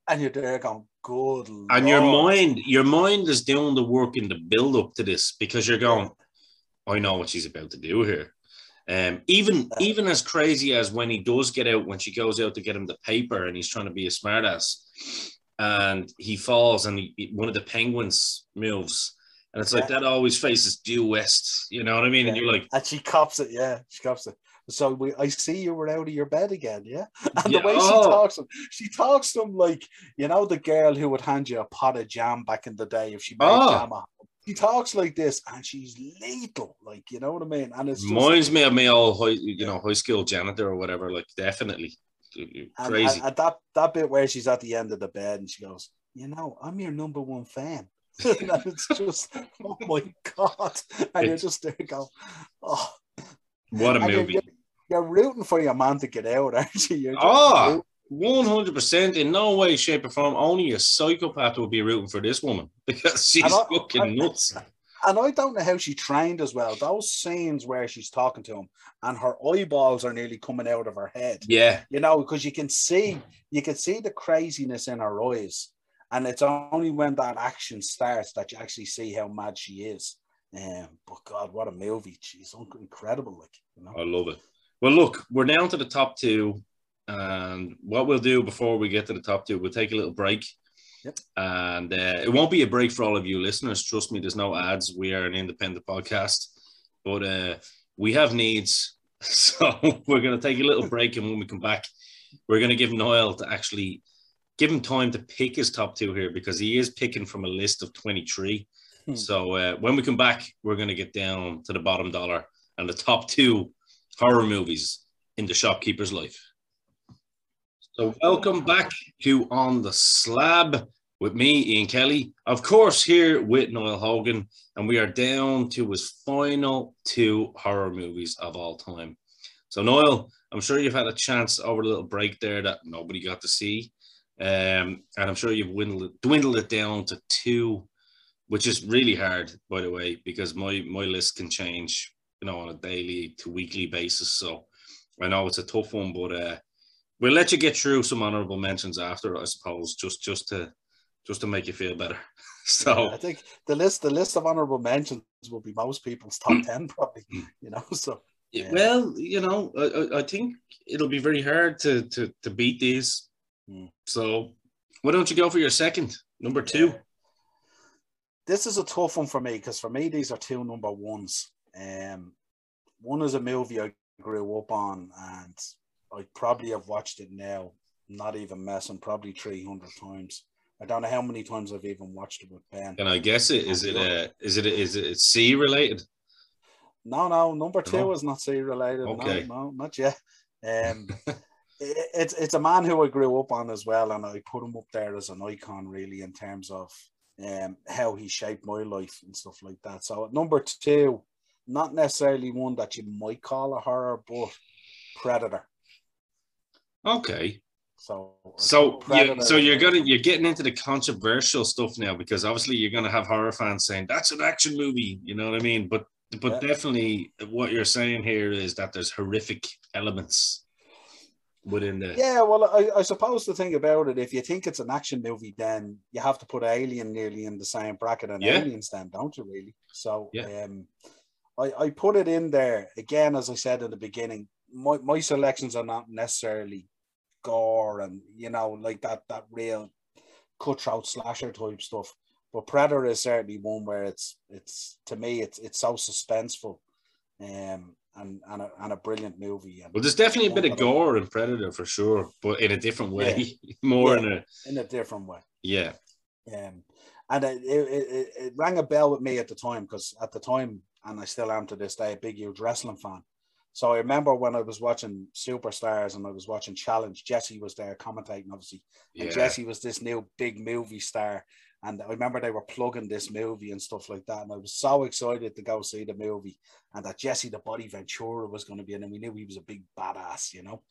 and you're there going, good And your mind, your mind is doing the work in the build up to this because you're going, I know what she's about to do here. Um, even even as crazy as when he does get out, when she goes out to get him the paper and he's trying to be a smartass, and he falls and he, one of the penguins moves, and it's like Yeah. that always faces due west. You know what I mean? And you're like, And she cops it, yeah, she cops it. So we, I see you were out of your bed again, yeah. And Yeah, the way she oh. talks, to him, she talks to him like you know the girl who would hand you a pot of jam back in the day if she made Oh. jam. at. She talks like this, and she's lethal, like you know what I mean. And it reminds me of me old high, you know, high school janitor or whatever. Like definitely crazy. and, and that that bit where she's at the end of the bed and she goes, you know, I'm your number one fan. and it's just, oh my god! And you're just there going, oh, what a and movie! You're, rooting for your man to get out, aren't you? You're Oh, One hundred percent, in no way, shape, or form. Only a psychopath would be rooting for this woman because she's I- fucking I- nuts. And I don't know how she trained as well. Those scenes where she's talking to him and her eyeballs are nearly coming out of her head. Yeah, You know, because you can see you can see the craziness in her eyes. And it's only when that action starts that you actually see how mad she is. Um, but God, what a movie. She's incredible. Like, you know. I love it. Well, look, we're down to the top two, and what we'll do before we get to the top two, we'll take a little break. Yep. And uh, it won't be a break for all of you listeners. Trust me, there's no ads. We are an independent podcast, but uh, we have needs. So we're going to take a little break. And when we come back, we're going to give Niall to actually give him time to pick his top two here because he is picking from a list of 23. Hmm. So uh, when we come back, we're going to get down to the bottom dollar and the top two horror movies in the shopkeeper's life. So welcome back to On the Slab with me, Ian Kelly. Of course, here with Niall Hogan, and we are down to his final two horror movies of all time. So, Niall, I'm sure you've had a chance over the little break there that nobody got to see. Um, and I'm sure you've dwindled, dwindled it down to two which is really hard, by the way, because my my list can change, you know, on a daily to weekly basis. So I know it's a tough one, but uh, we'll let you get through some honourable mentions after, I suppose, just just to just to make you feel better. So yeah, I think the list the list of honourable mentions will be most people's top ten, probably. You know, so. Yeah. Well, you know, I, I think it'll be very hard to to to beat these. Mm. So, why don't you go for your second, number two? Yeah. This is a tough one for me because for me these are two number ones. Um, one is a movie I grew up on, and I probably have watched it now, not even messing, probably three hundred times. I don't know how many times I've even watched it with Ben. Can I guess it? Is it a, is it a, is it C related? No, no. Number two no. is not C related. Okay. No, no, not yet. Um, it, it's it's a man who I grew up on as well, and I put him up there as an icon, really, in terms of um, how he shaped my life and stuff like that. So at number two, not necessarily one that you might call a horror, but Predator. Okay. So so you, so you're gonna you're getting into the controversial stuff now because obviously you're gonna have horror fans saying that's an action movie, you know what I mean? But but yeah. definitely what you're saying here is that there's horrific elements within the yeah well I, I suppose the thing about it if you think it's an action movie then you have to put alien nearly in the same bracket and yeah. aliens then don't you really so yeah. um I, I put it in there again as i said in the beginning my, my selections are not necessarily gore and you know like that that real cutthroat slasher type stuff but predator is certainly one where it's it's to me it's it's so suspenseful um and and a, and a brilliant movie. And well, there's definitely a bit of gore in Predator for sure, but in a different way, yeah. more yeah, in a in a different way. Yeah. Um, and it, it, it, it rang a bell with me at the time because at the time, and I still am to this day, a big huge wrestling fan. So I remember when I was watching Superstars and I was watching Challenge, Jesse was there commentating, obviously, and yeah. Jesse was this new big movie star, and I remember they were plugging this movie and stuff like that. And I was so excited to go see the movie and that Jesse the Body Ventura was going to be in. And we knew he was a big badass, you know.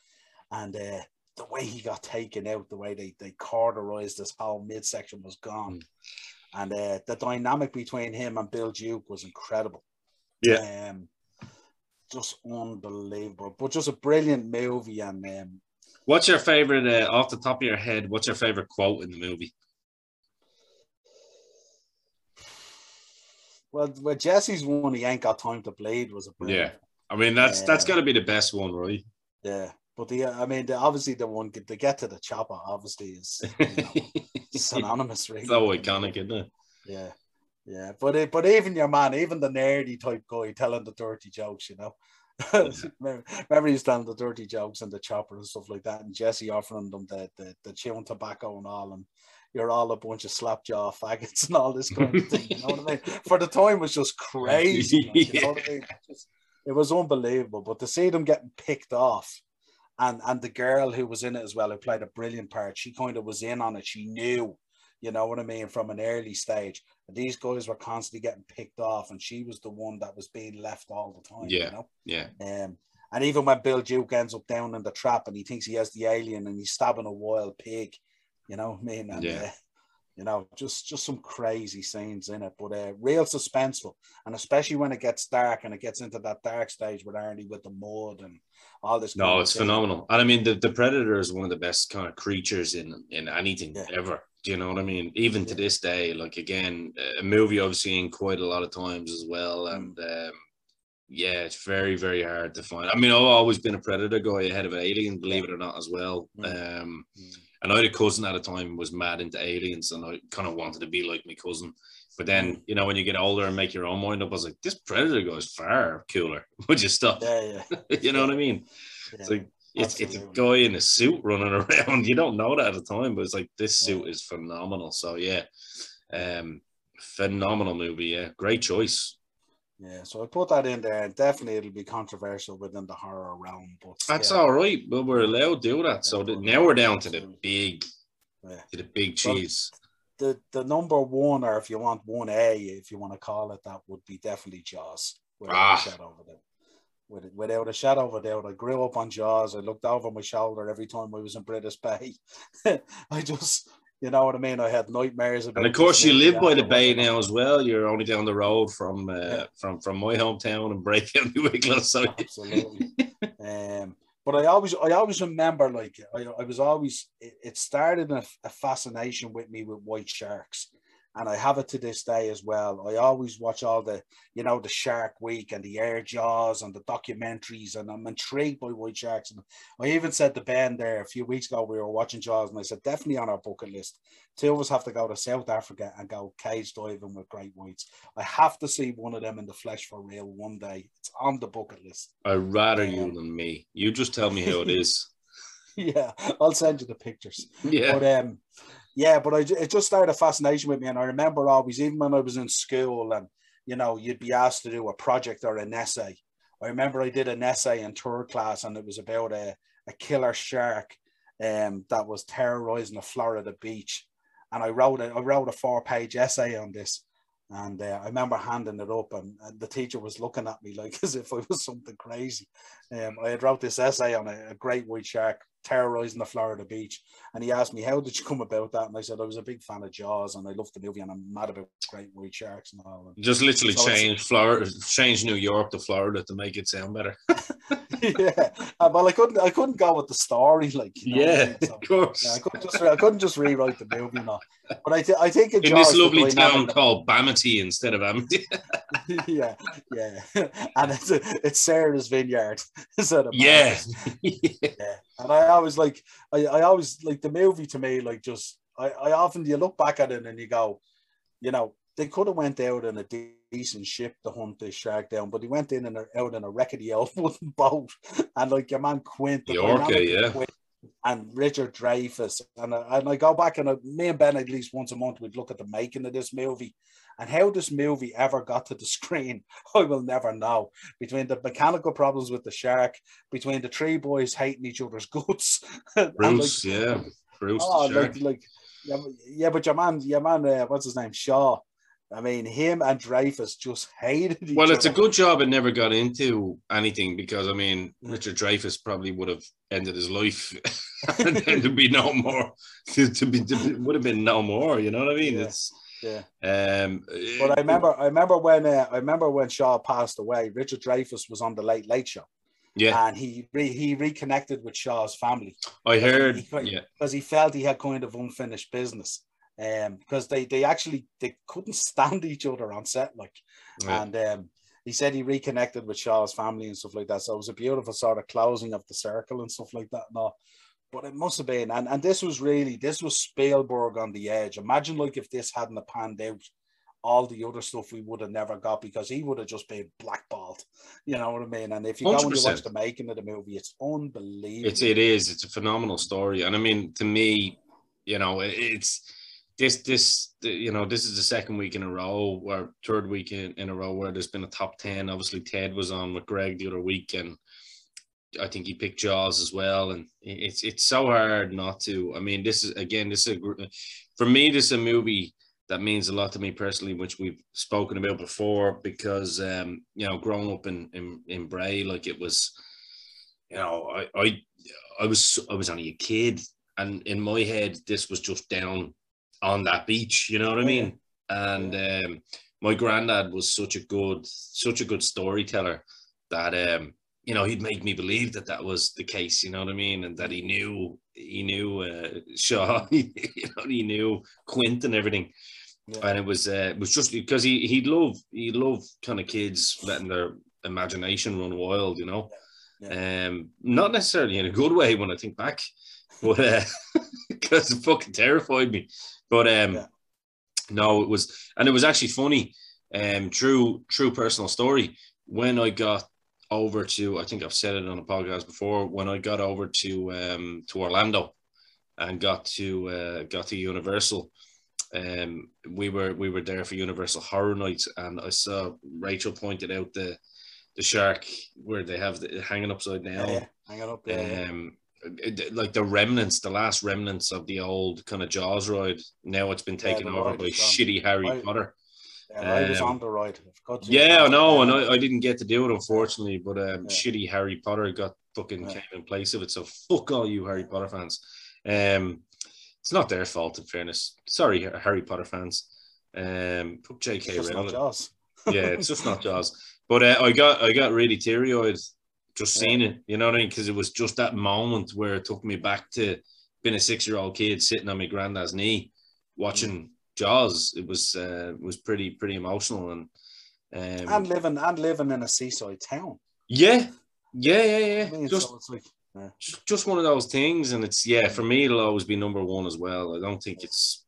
And uh, the way he got taken out, the way they, they cauterized this whole midsection was gone. Mm. And uh, the dynamic between him and Bill Duke was incredible. Yeah. Um, just unbelievable. But just a brilliant movie. And um, what's your favorite, uh, off the top of your head, what's your favorite quote in the movie? Well, well, Jesse's one, he ain't got time to bleed was a brilliant. Yeah, I mean that's uh, that's got to be the best one, right? Yeah, but the I mean, the, obviously the one to get to the chopper obviously is you know, synonymous, really. So iconic, isn't it? Yeah, yeah, but it, but even your man, even the nerdy type guy telling the dirty jokes, you know. remember, he's telling the dirty jokes and the chopper and stuff like that, and Jesse offering them the the, the chewing tobacco and all, and you're all a bunch of slapjaw faggots and all this kind of thing. You know what I mean? For the time, it was just crazy. you know what I mean? Just, it was unbelievable. But to see them getting picked off, and and the girl who was in it as well, who played a brilliant part, she kind of was in on it. She knew, you know what I mean, from an early stage. These guys were constantly getting picked off, and she was the one that was being left all the time. Yeah, you know? yeah. Um, and even when Bill Duke ends up down in the trap and he thinks he has the alien and he's stabbing a wild pig, you know what I mean? And, yeah. Uh, you know, just just some crazy scenes in it, but uh, real suspenseful, and especially when it gets dark and it gets into that dark stage with Arnie with the mud and all this. No, it's phenomenal, and I mean the, the Predator is one of the best kind of creatures in in anything yeah. ever. Do you know what I mean? Even to this day, like again, a movie I've seen quite a lot of times as well, mm. and um, yeah, it's very very hard to find. I mean, I've always been a Predator guy ahead of an Alien, believe it or not, as well. Mm. Um, mm and I had a cousin at a time was mad into aliens, and I kind of wanted to be like my cousin. But then, you know, when you get older and make your own mind up, I was like, this predator goes far cooler. Would you stop? Yeah, yeah. you know what I mean? Yeah, it's like it's, it's a guy in a suit running around. You don't know that at the time, but it's like this suit yeah. is phenomenal. So yeah, um, phenomenal movie. Yeah, great choice. Yeah, so I put that in there. Definitely, it'll be controversial within the horror realm, but that's yeah. all right. But we're allowed to do that. So the, now we're down to the big, yeah. to the big cheese. the the number one, or if you want one A, if you want to call it that, would be definitely Jaws. Ah. With, without a shadow of a doubt, I grew up on Jaws. I looked over my shoulder every time I was in Brittas Bay. I just You know what I mean? I had nightmares about. And of course, you live by the bay now as well. You're only down the road from uh, Yeah. from from my hometown and Bray County Wicklow. So Absolutely. um, but I always, I always remember, like, I, I was always, it, it started a, a fascination with me with white sharks, and I have it to this day as well. I always watch all the, you know, the Shark Week and the Air Jaws and the documentaries, and I'm intrigued by white sharks. And I even said to Ben there a few weeks ago, we were watching Jaws, and I said definitely on our bucket list. Two of us have to go to South Africa and go cage diving with great whites. I have to see one of them in the flesh for real one day. It's on the bucket list. I'd rather you than me. You just tell me how it is. yeah, I'll send you the pictures. Yeah. But um, yeah, but I, it just started a fascination with me, and I remember always, even when I was in school, and you know, you'd be asked to do a project or an essay. I remember I did an essay in tour class, and it was about a, a killer shark, um, that was terrorizing a Florida beach, and I wrote a, I wrote a four page essay on this. And uh, I remember handing it up, and, and the teacher was looking at me like as if I was something crazy. Um, I had wrote this essay on a, a great white shark terrorizing the Florida beach, and he asked me, "How did you come about that?" And I said, "I was a big fan of Jaws, and I loved the movie, and I'm mad about great white sharks and all." Just literally So change Florida, change New York to Florida to make it sound better. yeah, Uh, well, I couldn't, I couldn't go with the story, like you know mean? So, of course. yeah, I couldn't just, I couldn't just rewrite the movie, no. But I, th- I think in, In Jaws, this lovely town called Bamity instead of Amity. yeah, yeah, and it's it's Sarah's vineyard. instead of yeah. Yeah. And I always like, I, I always like the movie to me, like just, I, I often, you look back at it and you go, you know, they could have went out in a de- decent ship to hunt this shark down, but they went in and out in a rickety old wooden boat. And like your man Quint, the The Orca, yeah. Quint and Richard Dreyfuss. And I, and I go back and I, me and Ben at least once a month we'd look at the making of this movie. And how this movie ever got to the screen, I will never know. Between the mechanical problems with the shark, between the three boys hating each other's guts, and like, Bruce, yeah. Bruce, oh, like, like, yeah, but- yeah, but your man, your man, uh, what's his name, Shaw. I mean, him and Dreyfuss just hated each other. Well, it's a good job it never got into anything because I mean Mm. Richard Dreyfuss probably would have ended his life and then there'd be no more to, to be to, be- would have been no more. You know what I mean? Yeah. It's Yeah. um. But I remember, I remember when, uh, I remember when Shaw passed away. Richard Dreyfuss was on the Late Late Show, Yeah, and he re- he reconnected with Shaw's family. I heard. he Yeah, because he felt he had kind of unfinished business. Um, because they they actually they couldn't stand each other on set, like, yeah. and um, he said he reconnected with Shaw's family and stuff like that. So it was a beautiful sort of closing of the circle and stuff like that. No, but it must have been, and and this was really this was Spielberg on the edge. Imagine like if this hadn't panned out. All the other stuff we would have never got because he would have just been blackballed. You know what I mean? And if you go and you watch the making of the movie, it's unbelievable. It's it is. It's a phenomenal story, and I mean, to me, you know, it- it's this this you know this is the second week in a row or third week in, in a row where there's been a top ten. Obviously, Ted was on with Greg the other week, and I think he picked Jaws as well. And it's it's so hard not to. I mean, this is again, this is a, for me, this is a movie that means a lot to me personally, which we've spoken about before, because um, you know, growing up in in, in Bray, like it was, you know, I I I was I was only a kid, and in my head, this was just down on that beach. You know what I mean? And um, my granddad was such a good such a good storyteller that um, you know he'd make me believe that that was the case. You know what I mean? And that he knew he knew uh, Shaw, you know, he knew Quint and everything Yeah. and it was uh, it was just because he he loved he loved kind of kids letting their imagination run wild, you know. Yeah. Um, not necessarily in a good way when I think back, but because it fucking terrified me. But um, Yeah. no, it was, and it was actually funny. Um, true true personal story. When I got over to, I think I've said it on a podcast before. When I got over to um to Orlando, and got to uh, got to Universal um, we were we were there for Universal Horror Nights, and I saw Rachel pointed out the the shark where they have the hanging upside down. Yeah, yeah. Hang it up there. yeah. Um, like the remnants, the last remnants of the old kind of Jaws ride. Now it's been taken the over by shitty Harry I- Potter. Yeah, I was um, on the ride. I've got Yeah, I know, and I, I didn't get to do it unfortunately, but um, Yeah. shitty Harry Potter got fucking Yeah. came in place of it. So fuck all you Harry Potter fans. Um, it's not their fault. In fairness, sorry, Harry Potter fans. Um, J.K. It's Rowling. Jaws. yeah, it's just not Jaws. But uh, I got I got really teary eyed just seeing it. You know what I mean? Because it was just that moment where it took me back to being a six year old kid sitting on my granddad's knee watching Jaws. It was uh, it was pretty pretty emotional and um, And living and living in a seaside town. yeah, yeah, yeah, yeah. I mean, Just so like just one of those things, and it's yeah. For me, it'll always be number one as well. I don't think it's.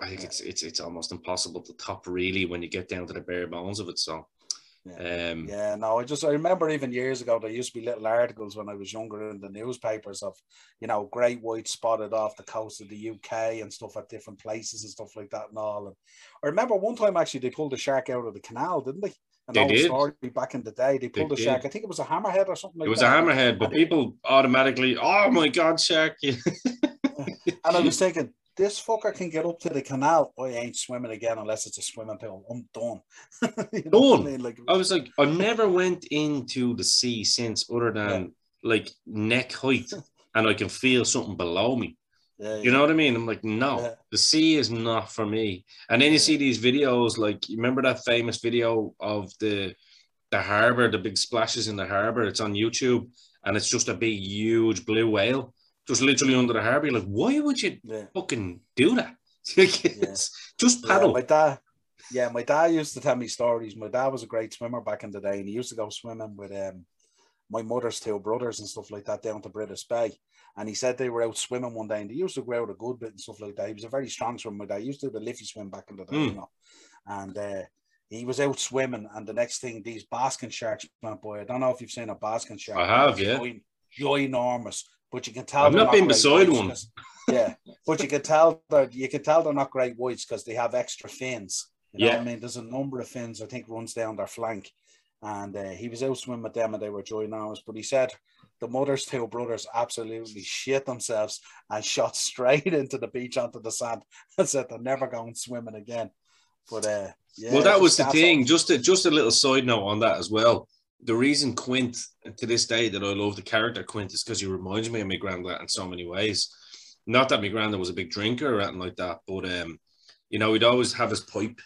I think it's it's it's almost impossible to top really when you get down to the bare bones of it. So, um, Yeah, no, I just I remember even years ago there used to be little articles when I was younger in the newspapers of, you know, great white spotted off the coast of the UK and stuff at different places and stuff like that and all. And I remember one time actually they pulled a shark out of the canal, didn't they? An They did. story back in the day. They pulled They a shark. I think it was a hammerhead or something like it was a hammerhead, but people automatically, oh my god, shark! And I was thinking, this fucker can get up to the canal. I ain't swimming again unless it's a swimming pool. I'm done. You know what I Done? mean? Like, I was like, I never went into the sea since, other than like neck height, and I can feel something below me. yeah, You know what I mean? I'm like, no, Yeah. the sea is not for me. And then you see these videos, like you remember that famous video of the the harbor, the big splashes in the harbor. It's on YouTube, and it's just a big, huge blue whale, just literally under the harbor. Like, why would you yeah. fucking do that? It's just Yeah, paddle. my dad, yeah, my dad used to tell me stories. My dad was a great swimmer back in the day, and he used to go swimming with um, my mother's two brothers and stuff like that down to Brittas Bay. And he said they were out swimming one day, and they used to go out a good bit and stuff like that. He was a very strong swimmer. My dad used to do the liffey swim back in the day, Mm. you know. And uh, he was out swimming, and the next thing, these basking sharks went by. I don't know if you've seen a basking shark. I have, yeah. Ginormous, but you can tell. I've not been beside one. Yeah, but you can tell that you can tell they're not great whites because they have extra fins. You know Yeah. I mean? There's a number of fins I think runs down their flank, and uh, he was out swimming with them and they were ginormous. But he said the mother's two brothers absolutely shit themselves and shot straight into the beach onto the sand and said they're never going swimming again. But uh, yeah, well, that was the thing. Just a just a little side note on that as well. The reason Quint to this day that I love the character Quint is because he reminds me of my granddad in so many ways. Not that my granddad was a big drinker or anything like that, but um, you know, he'd always have his pipe.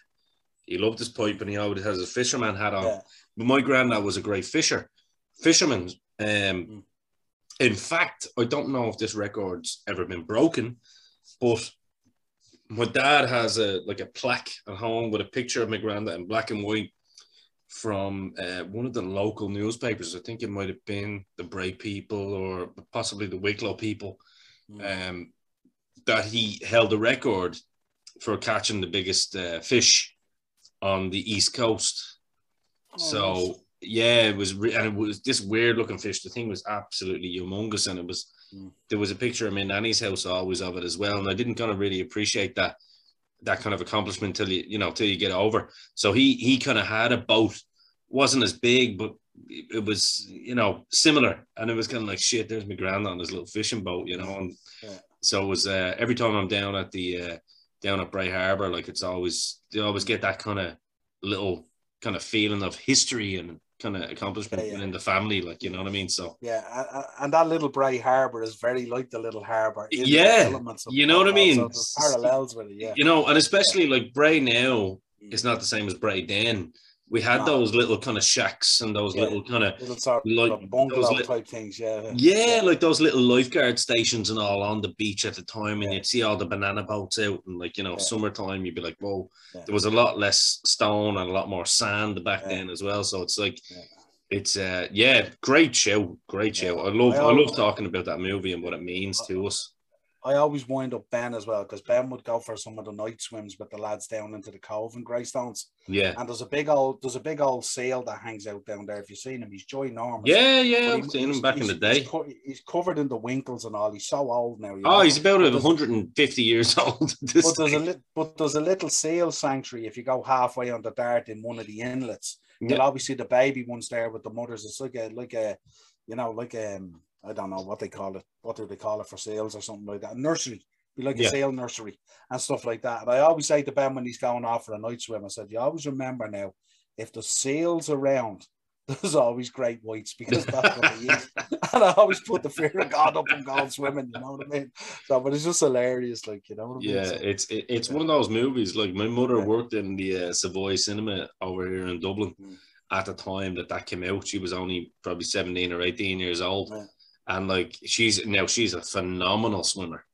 He loved his pipe and he always has his fisherman hat on. Yeah. But my granddad was a great fisher, fisherman. Um, in fact, I don't know if this record's ever been broken, but my dad has a like a plaque at home with a picture of my granddad in black and white from uh, one of the local newspapers. I think it might have been the Bray People or possibly the Wicklow People. Mm. Um, that he held a record for catching the biggest uh, fish on the east coast. Oh, So nice. yeah, it was, re- and it was this weird looking fish. The thing was absolutely humongous, and it was. Mm. There was a picture of my nanny's house always of it as well, and I didn't kind of really appreciate that that kind of accomplishment till you you know till you get over. So he he kind of had a boat, wasn't as big, but it was you know similar, and it was kind of like shit. There's my granddad on his little fishing boat, you know, and Yeah. so it was uh, every time I'm down at the uh, down at Bray Harbour, like it's always you always get that kind of little kind of feeling of history and kind of accomplishment Yeah, yeah. within the family, like you know what I mean. So Yeah, and that little Bray Harbour is very like the little harbour. in the Yeah, you know what I mean? So parallels with it, yeah. you know, and especially like Bray now mm. is not the same as Bray then. We had No. those little kind of shacks and those Yeah. little kind of like bungalow li- type things, yeah. yeah, like those little lifeguard stations and all on the beach at the time, and Yeah. you'd see all the banana boats out, and like you know, Yeah. summertime, you'd be like, whoa, Yeah. there was a lot less stone and a lot more sand back Yeah. then as well. So it's like, Yeah. it's uh, yeah, great show, great show. Yeah. I love, I I, love talking about that movie and what it means to us. I always wind up Ben as well because Ben would go for some of the night swims with the lads down into the cove in Greystones. Yeah, And there's a big old there's a big old sail that hangs out down there. If you've seen him, he's ginormous. yeah, yeah. But I've seen him back in the day. He's, co- he's covered in the winkles and all. He's so old now. you Oh, know? he's about But 150 years old. But there's a stage. li- but there's a little sail sanctuary if you go halfway on the dart in one of the inlets. Yeah. You'll obviously the baby ones there with the mothers. It's like a like a you know like um I don't know what they call it. What do they call it for sales or something like that? Nursery. Be like a Yeah. sail nursery and stuff like that. And I always say to Ben when he's going off for a night swim, I said, you always remember now, if the sail's around there's always great whites because that's what he is. and I always put the fear of God up and go swimming, you know what I mean? So, but it's just hilarious, like, you know what I mean? Yeah, So, it's it, it's one of those movies. Like my mother Yeah. worked in the uh, Savoy Cinema over here in Dublin Mm. at the time that that came out. She was only probably seventeen or eighteen years old, Yeah. And like she's now she's a phenomenal swimmer,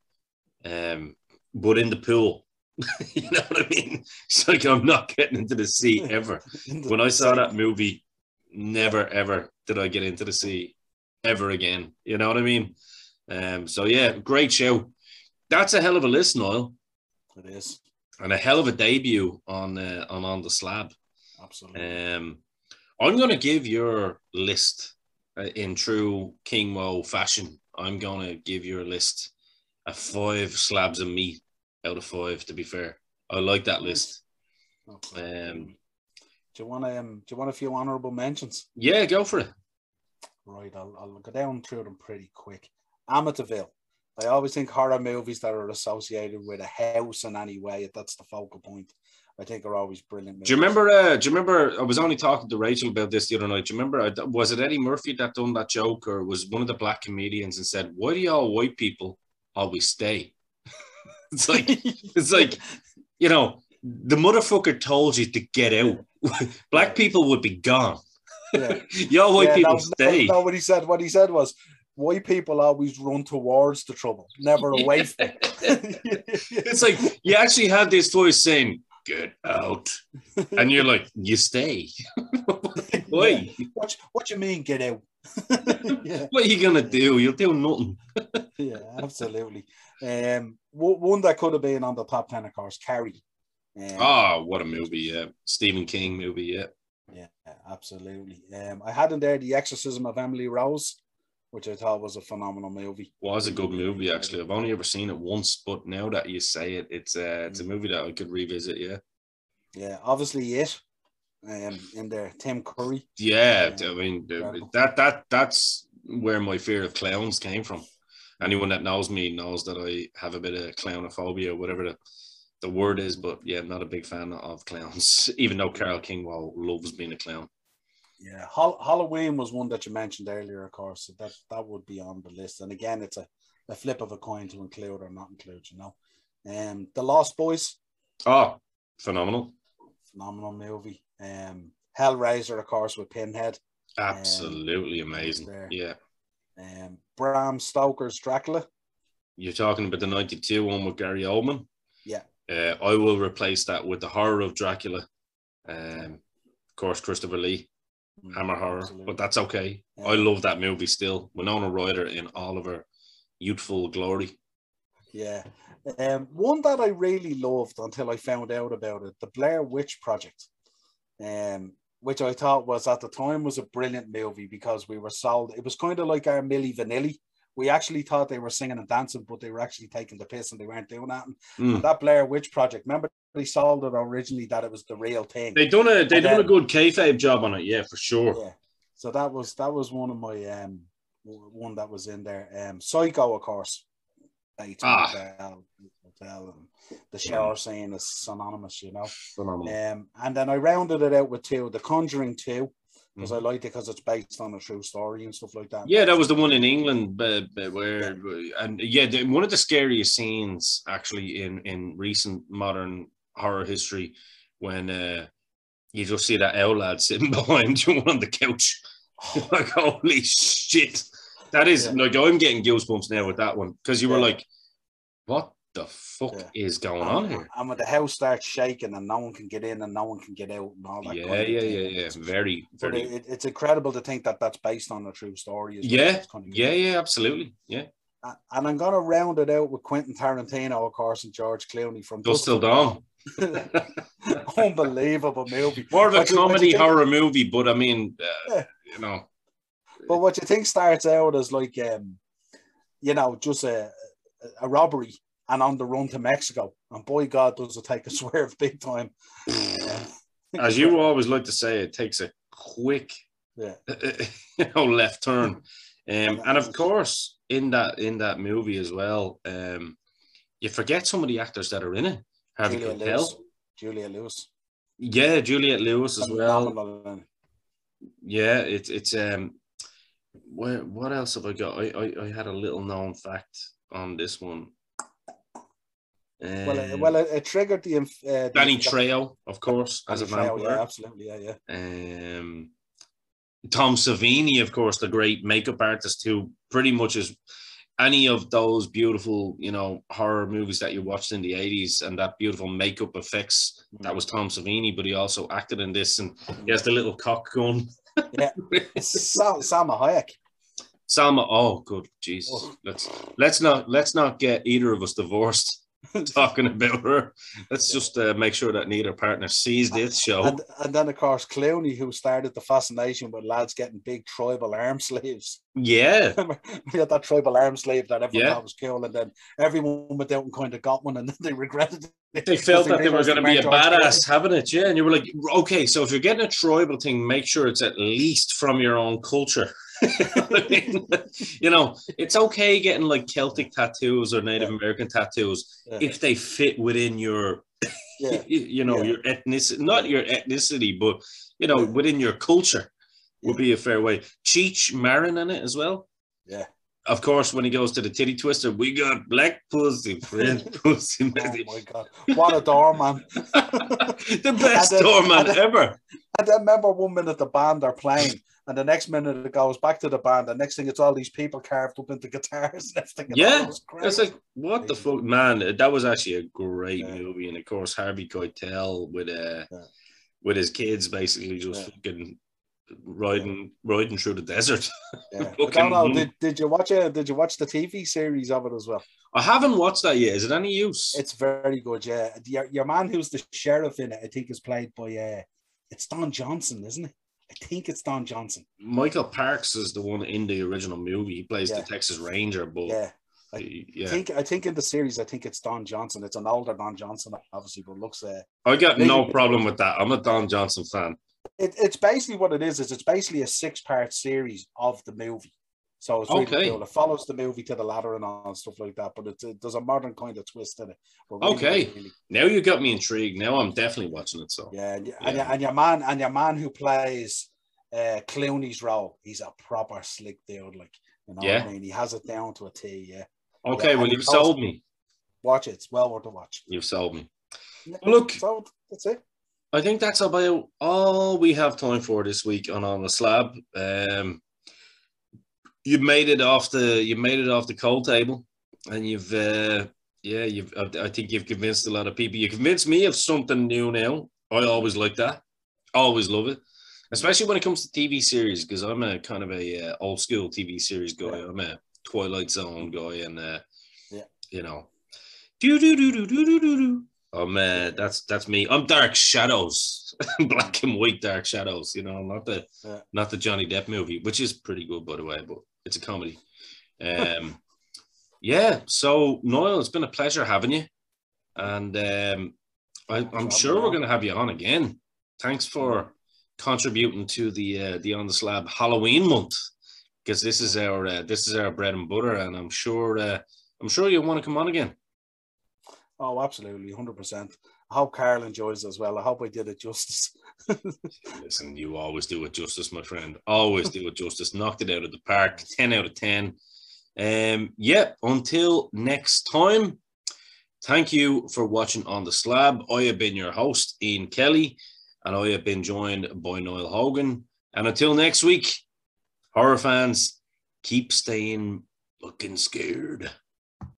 um, but in the pool. you know what I mean? It's like I'm not getting into the sea ever. When I saw that movie, never ever did I get into the sea ever again. You know what I mean? Um, so yeah, great show. That's a hell of a list, Niall It is, and a hell of a debut on uh, on on the slab. absolutely. Um, I'm going to give your list in true King Mo fashion. I'm going to give your list a five slabs of meat out of five. To be fair, I like that list. Okay. Um, do you want um, do you want a few honourable mentions? yeah, go for it. Right, I'll, I'll go down through them pretty quick. Amityville. I always think horror movies that are associated with a house in any way, that's the focal point. I think are always brilliant. Do you remember? Uh, do you remember? I was only talking to Rachel about this the other night. Do you remember? uh, Was it Eddie Murphy that done that joke, or was one of the black comedians and said, "Why do y'all white people always stay?" it's like it's like you know the motherfucker told you to get out. black people would be gone. Yeah. y'all white Yeah, people no, stay. No, no, what he said, what he said was, white people always run towards the trouble, never away from it. it's like you actually had this voice saying, "Get out," and you're like, "You stay." Why? what, what you mean, get out? yeah, What are you gonna do? You'll do nothing. yeah, absolutely. Um, one that could have been on the top ten, of course, Carrie. Um, Oh, what a movie! Yeah, Stephen King movie. Yeah, Yeah, absolutely. Um, I had in there The Exorcism of Emily Rose, which I thought was a phenomenal movie. was a good movie actually. I've only ever seen it once, but now that you say it, it's uh, it's a movie that I could revisit. Yeah, Yeah, obviously it. Um, in there, Tim Curry. yeah. Yeah. I mean, that that that's where my fear of clowns came from. Anyone that knows me knows that I have a bit of clownophobia, whatever the the word is. But yeah, I'm not a big fan of clowns. Even though Carol Kingwall loves being a clown. Yeah, Hall- Halloween was one that you mentioned earlier, of course. So that that would be on the list. And again, it's a, a flip of a coin to include or not include. You know, um, The Lost Boys, Oh, phenomenal! phenomenal movie. Um, Hellraiser, of course, with Pinhead. Absolutely amazing. there. Yeah. Um, Bram Stoker's Dracula. You're talking about the 92 one with Gary Oldman. Yeah. Uh, I will replace that with the horror of Dracula. Um, of course, Christopher Lee, Hammer Horror, absolutely. but that's okay. Yeah. I love that movie still. Winona Ryder in all of her youthful glory. Yeah. Um, one that I really loved until I found out about it, the Blair Witch Project, um, which I thought was at the time was a brilliant movie because we were sold. It was kind of like our Milli Vanilli. We actually thought they were singing and dancing, but they were actually taking the piss and they weren't doing that. And Mm. that Blair Witch Project, remember they sold it originally that it was the real thing. They done a they And done a good kayfabe job on it, yeah, for sure. Yeah. So that was that was one of my um one that was in there. Um Psycho, of course. Ah. Hotel, and the shower scene is synonymous, you know. Phenomenal. Um and then I rounded it out with two, The Conjuring Two, because I Mhm. liked it because it's based on a true story and stuff like that. Yeah, that was the one in England, but, but where and yeah, the, one of the scariest scenes actually in in recent modern horror history when uh you just see that owl lad sitting behind you on the couch. like holy shit, that is Yeah. like I'm getting goosebumps now with that one because you were Yeah. like, what the fuck Yeah. is going on and, here? and when the house starts shaking and no one can get in and no one can get out and all that. Yeah, kind of yeah, yeah, yeah. It's- Very, very. it, it's incredible to think that that's based on a true story. as well. Yeah, kind of yeah, yeah, absolutely. Yeah. And I'm going to round it out with Quentin Tarantino, of course, and George Clooney from Dusk Till Dawn. Unbelievable movie. More of a What you- you comedy horror movie, but I mean, uh, Yeah. you know, But what you think starts out as like, um, you know, just a, a robbery and on the run to Mexico. And boy, God, does it take a swerve big time. as you always like to say, it takes a quick, Yeah. you know, left turn. Um, and of course, in that in that movie as well, um, you forget some of the actors that are in it. Harvey Julia Keitel, Lewis. Julia Lewis. yeah, Juliette Lewis as well. Yeah, it's it's um. Where what else have I got? I I, I had a little known fact on this one. Well, it, Um, well, it, it triggered the. Uh, Danny the- Trejo, of course, as a Danny Trejo, vampire. Yeah, absolutely. Yeah, yeah. Um, Tom Savini, of course, the great makeup artist who pretty much is any of those beautiful, you know, horror movies that you watched in the 80s and that beautiful makeup effects. That was Tom Savini, but he also acted in this and he has the little cock gun. Yeah. Sal, Salma Hayek. Salma, oh good jeez. Oh. Let's let's not let's not get either of us divorced talking about her. Let's just uh, make sure that neither partner sees this show. And, and then, of course, Clooney, who started the fascination with lads getting big tribal arm sleeves. yeah. we had that tribal arm sleeve that everyone Yeah. thought was cool, and then everyone went out and kind of got one, and then they regretted it. they felt that they were going to be a badass having it, yeah. And you were like, okay, so if you're getting a tribal thing, make sure it's at least from your own culture. I mean, you know, it's okay getting like Celtic tattoos or Native Yeah. American tattoos Yeah. if they fit within your, Yeah. you, know, your ethnicity, not your ethnicity, but you know, within your culture would be a fair way. Cheech Marin in it as well. Yeah. Of course, when he goes to the titty twister, we got black pussy, red pussy. Oh my god, what a doorman! the best then- doorman then- ever. Then remember one minute the band are playing, and the next minute it goes back to the band. The next thing it's all these people carved up into guitars and everything. Yeah, it was. It's like what the fuck, man? That was actually a great Yeah. movie, and of course Harvey Keitel with uh Yeah. with his kids basically just Yeah. fucking riding riding through the desert. yeah. Fucking know. Did, did you watch it? Did you watch the TV series of it as well? I haven't watched that yet. Is it any use? It's very good. Yeah, your, your man who's the sheriff in it, I think, is played by uh, it's Don Johnson, isn't it? I think it's Don Johnson. Michael Parks is the one in the original movie. He plays Yeah. the Texas Ranger, but Yeah, I yeah. think I think in the series, I think it's Don Johnson. It's an older Don Johnson, obviously, but looks uh, I got no problem with that. I'm a Don Johnson fan. it, it's basically what it is. Is it's basically a six part series of the movie. So it's really Okay. cool. It follows the movie to the ladder and all and stuff like that, but it's it, there's a modern kind of twist in it. Really, Okay. really, Now you got me intrigued. Now I'm definitely watching it. So yeah, and, Yeah. and, your, and your man and your man who plays uh, Clooney's role, he's a proper slick dude. Like you know, Yeah. what I mean, he has it down to a T. Yeah, okay, Yeah, well you've sold me. watch it. It's well worth a watch. You've sold me. Yeah. Look, So that's it. I think that's about all we have time for this week on on the slab. Um, you've made it off the you made it off the cold table, and you've uh, yeah you've I I think you've convinced a lot of people. You convinced me of something new now. I always like that. Always love it, especially when it comes to TV series because I'm a kind of a uh, old school TV series guy. Yeah. I'm a Twilight Zone guy, and uh, Yeah. you know, do do do do do do do do. I'm uh, that's that's me. I'm Dark Shadows, black and white Dark Shadows. You know, not the Yeah. not the Johnny Depp movie, which is pretty good by the way, but it's a comedy. Um, yeah. So Niall, it's been a pleasure having you, and um, I, I'm problem, sure we're going to have you on again. Thanks for contributing to the uh, the on the slab Halloween month because this is our uh, this is our bread and butter, and I'm sure uh, I'm sure you'll want to come on again. Oh, absolutely, hundred percent. I hope Carl enjoys it as well. I hope I did it justice. Listen, you always do it justice, my friend. Always do it justice. Knocked it out of the park. 10 out of 10. Um, yeah, until next time, thank you for watching On the Slab. I have been your host, Ian Kelly, and I have been joined by Niall Hogan. And until next week, horror fans, keep staying looking scared.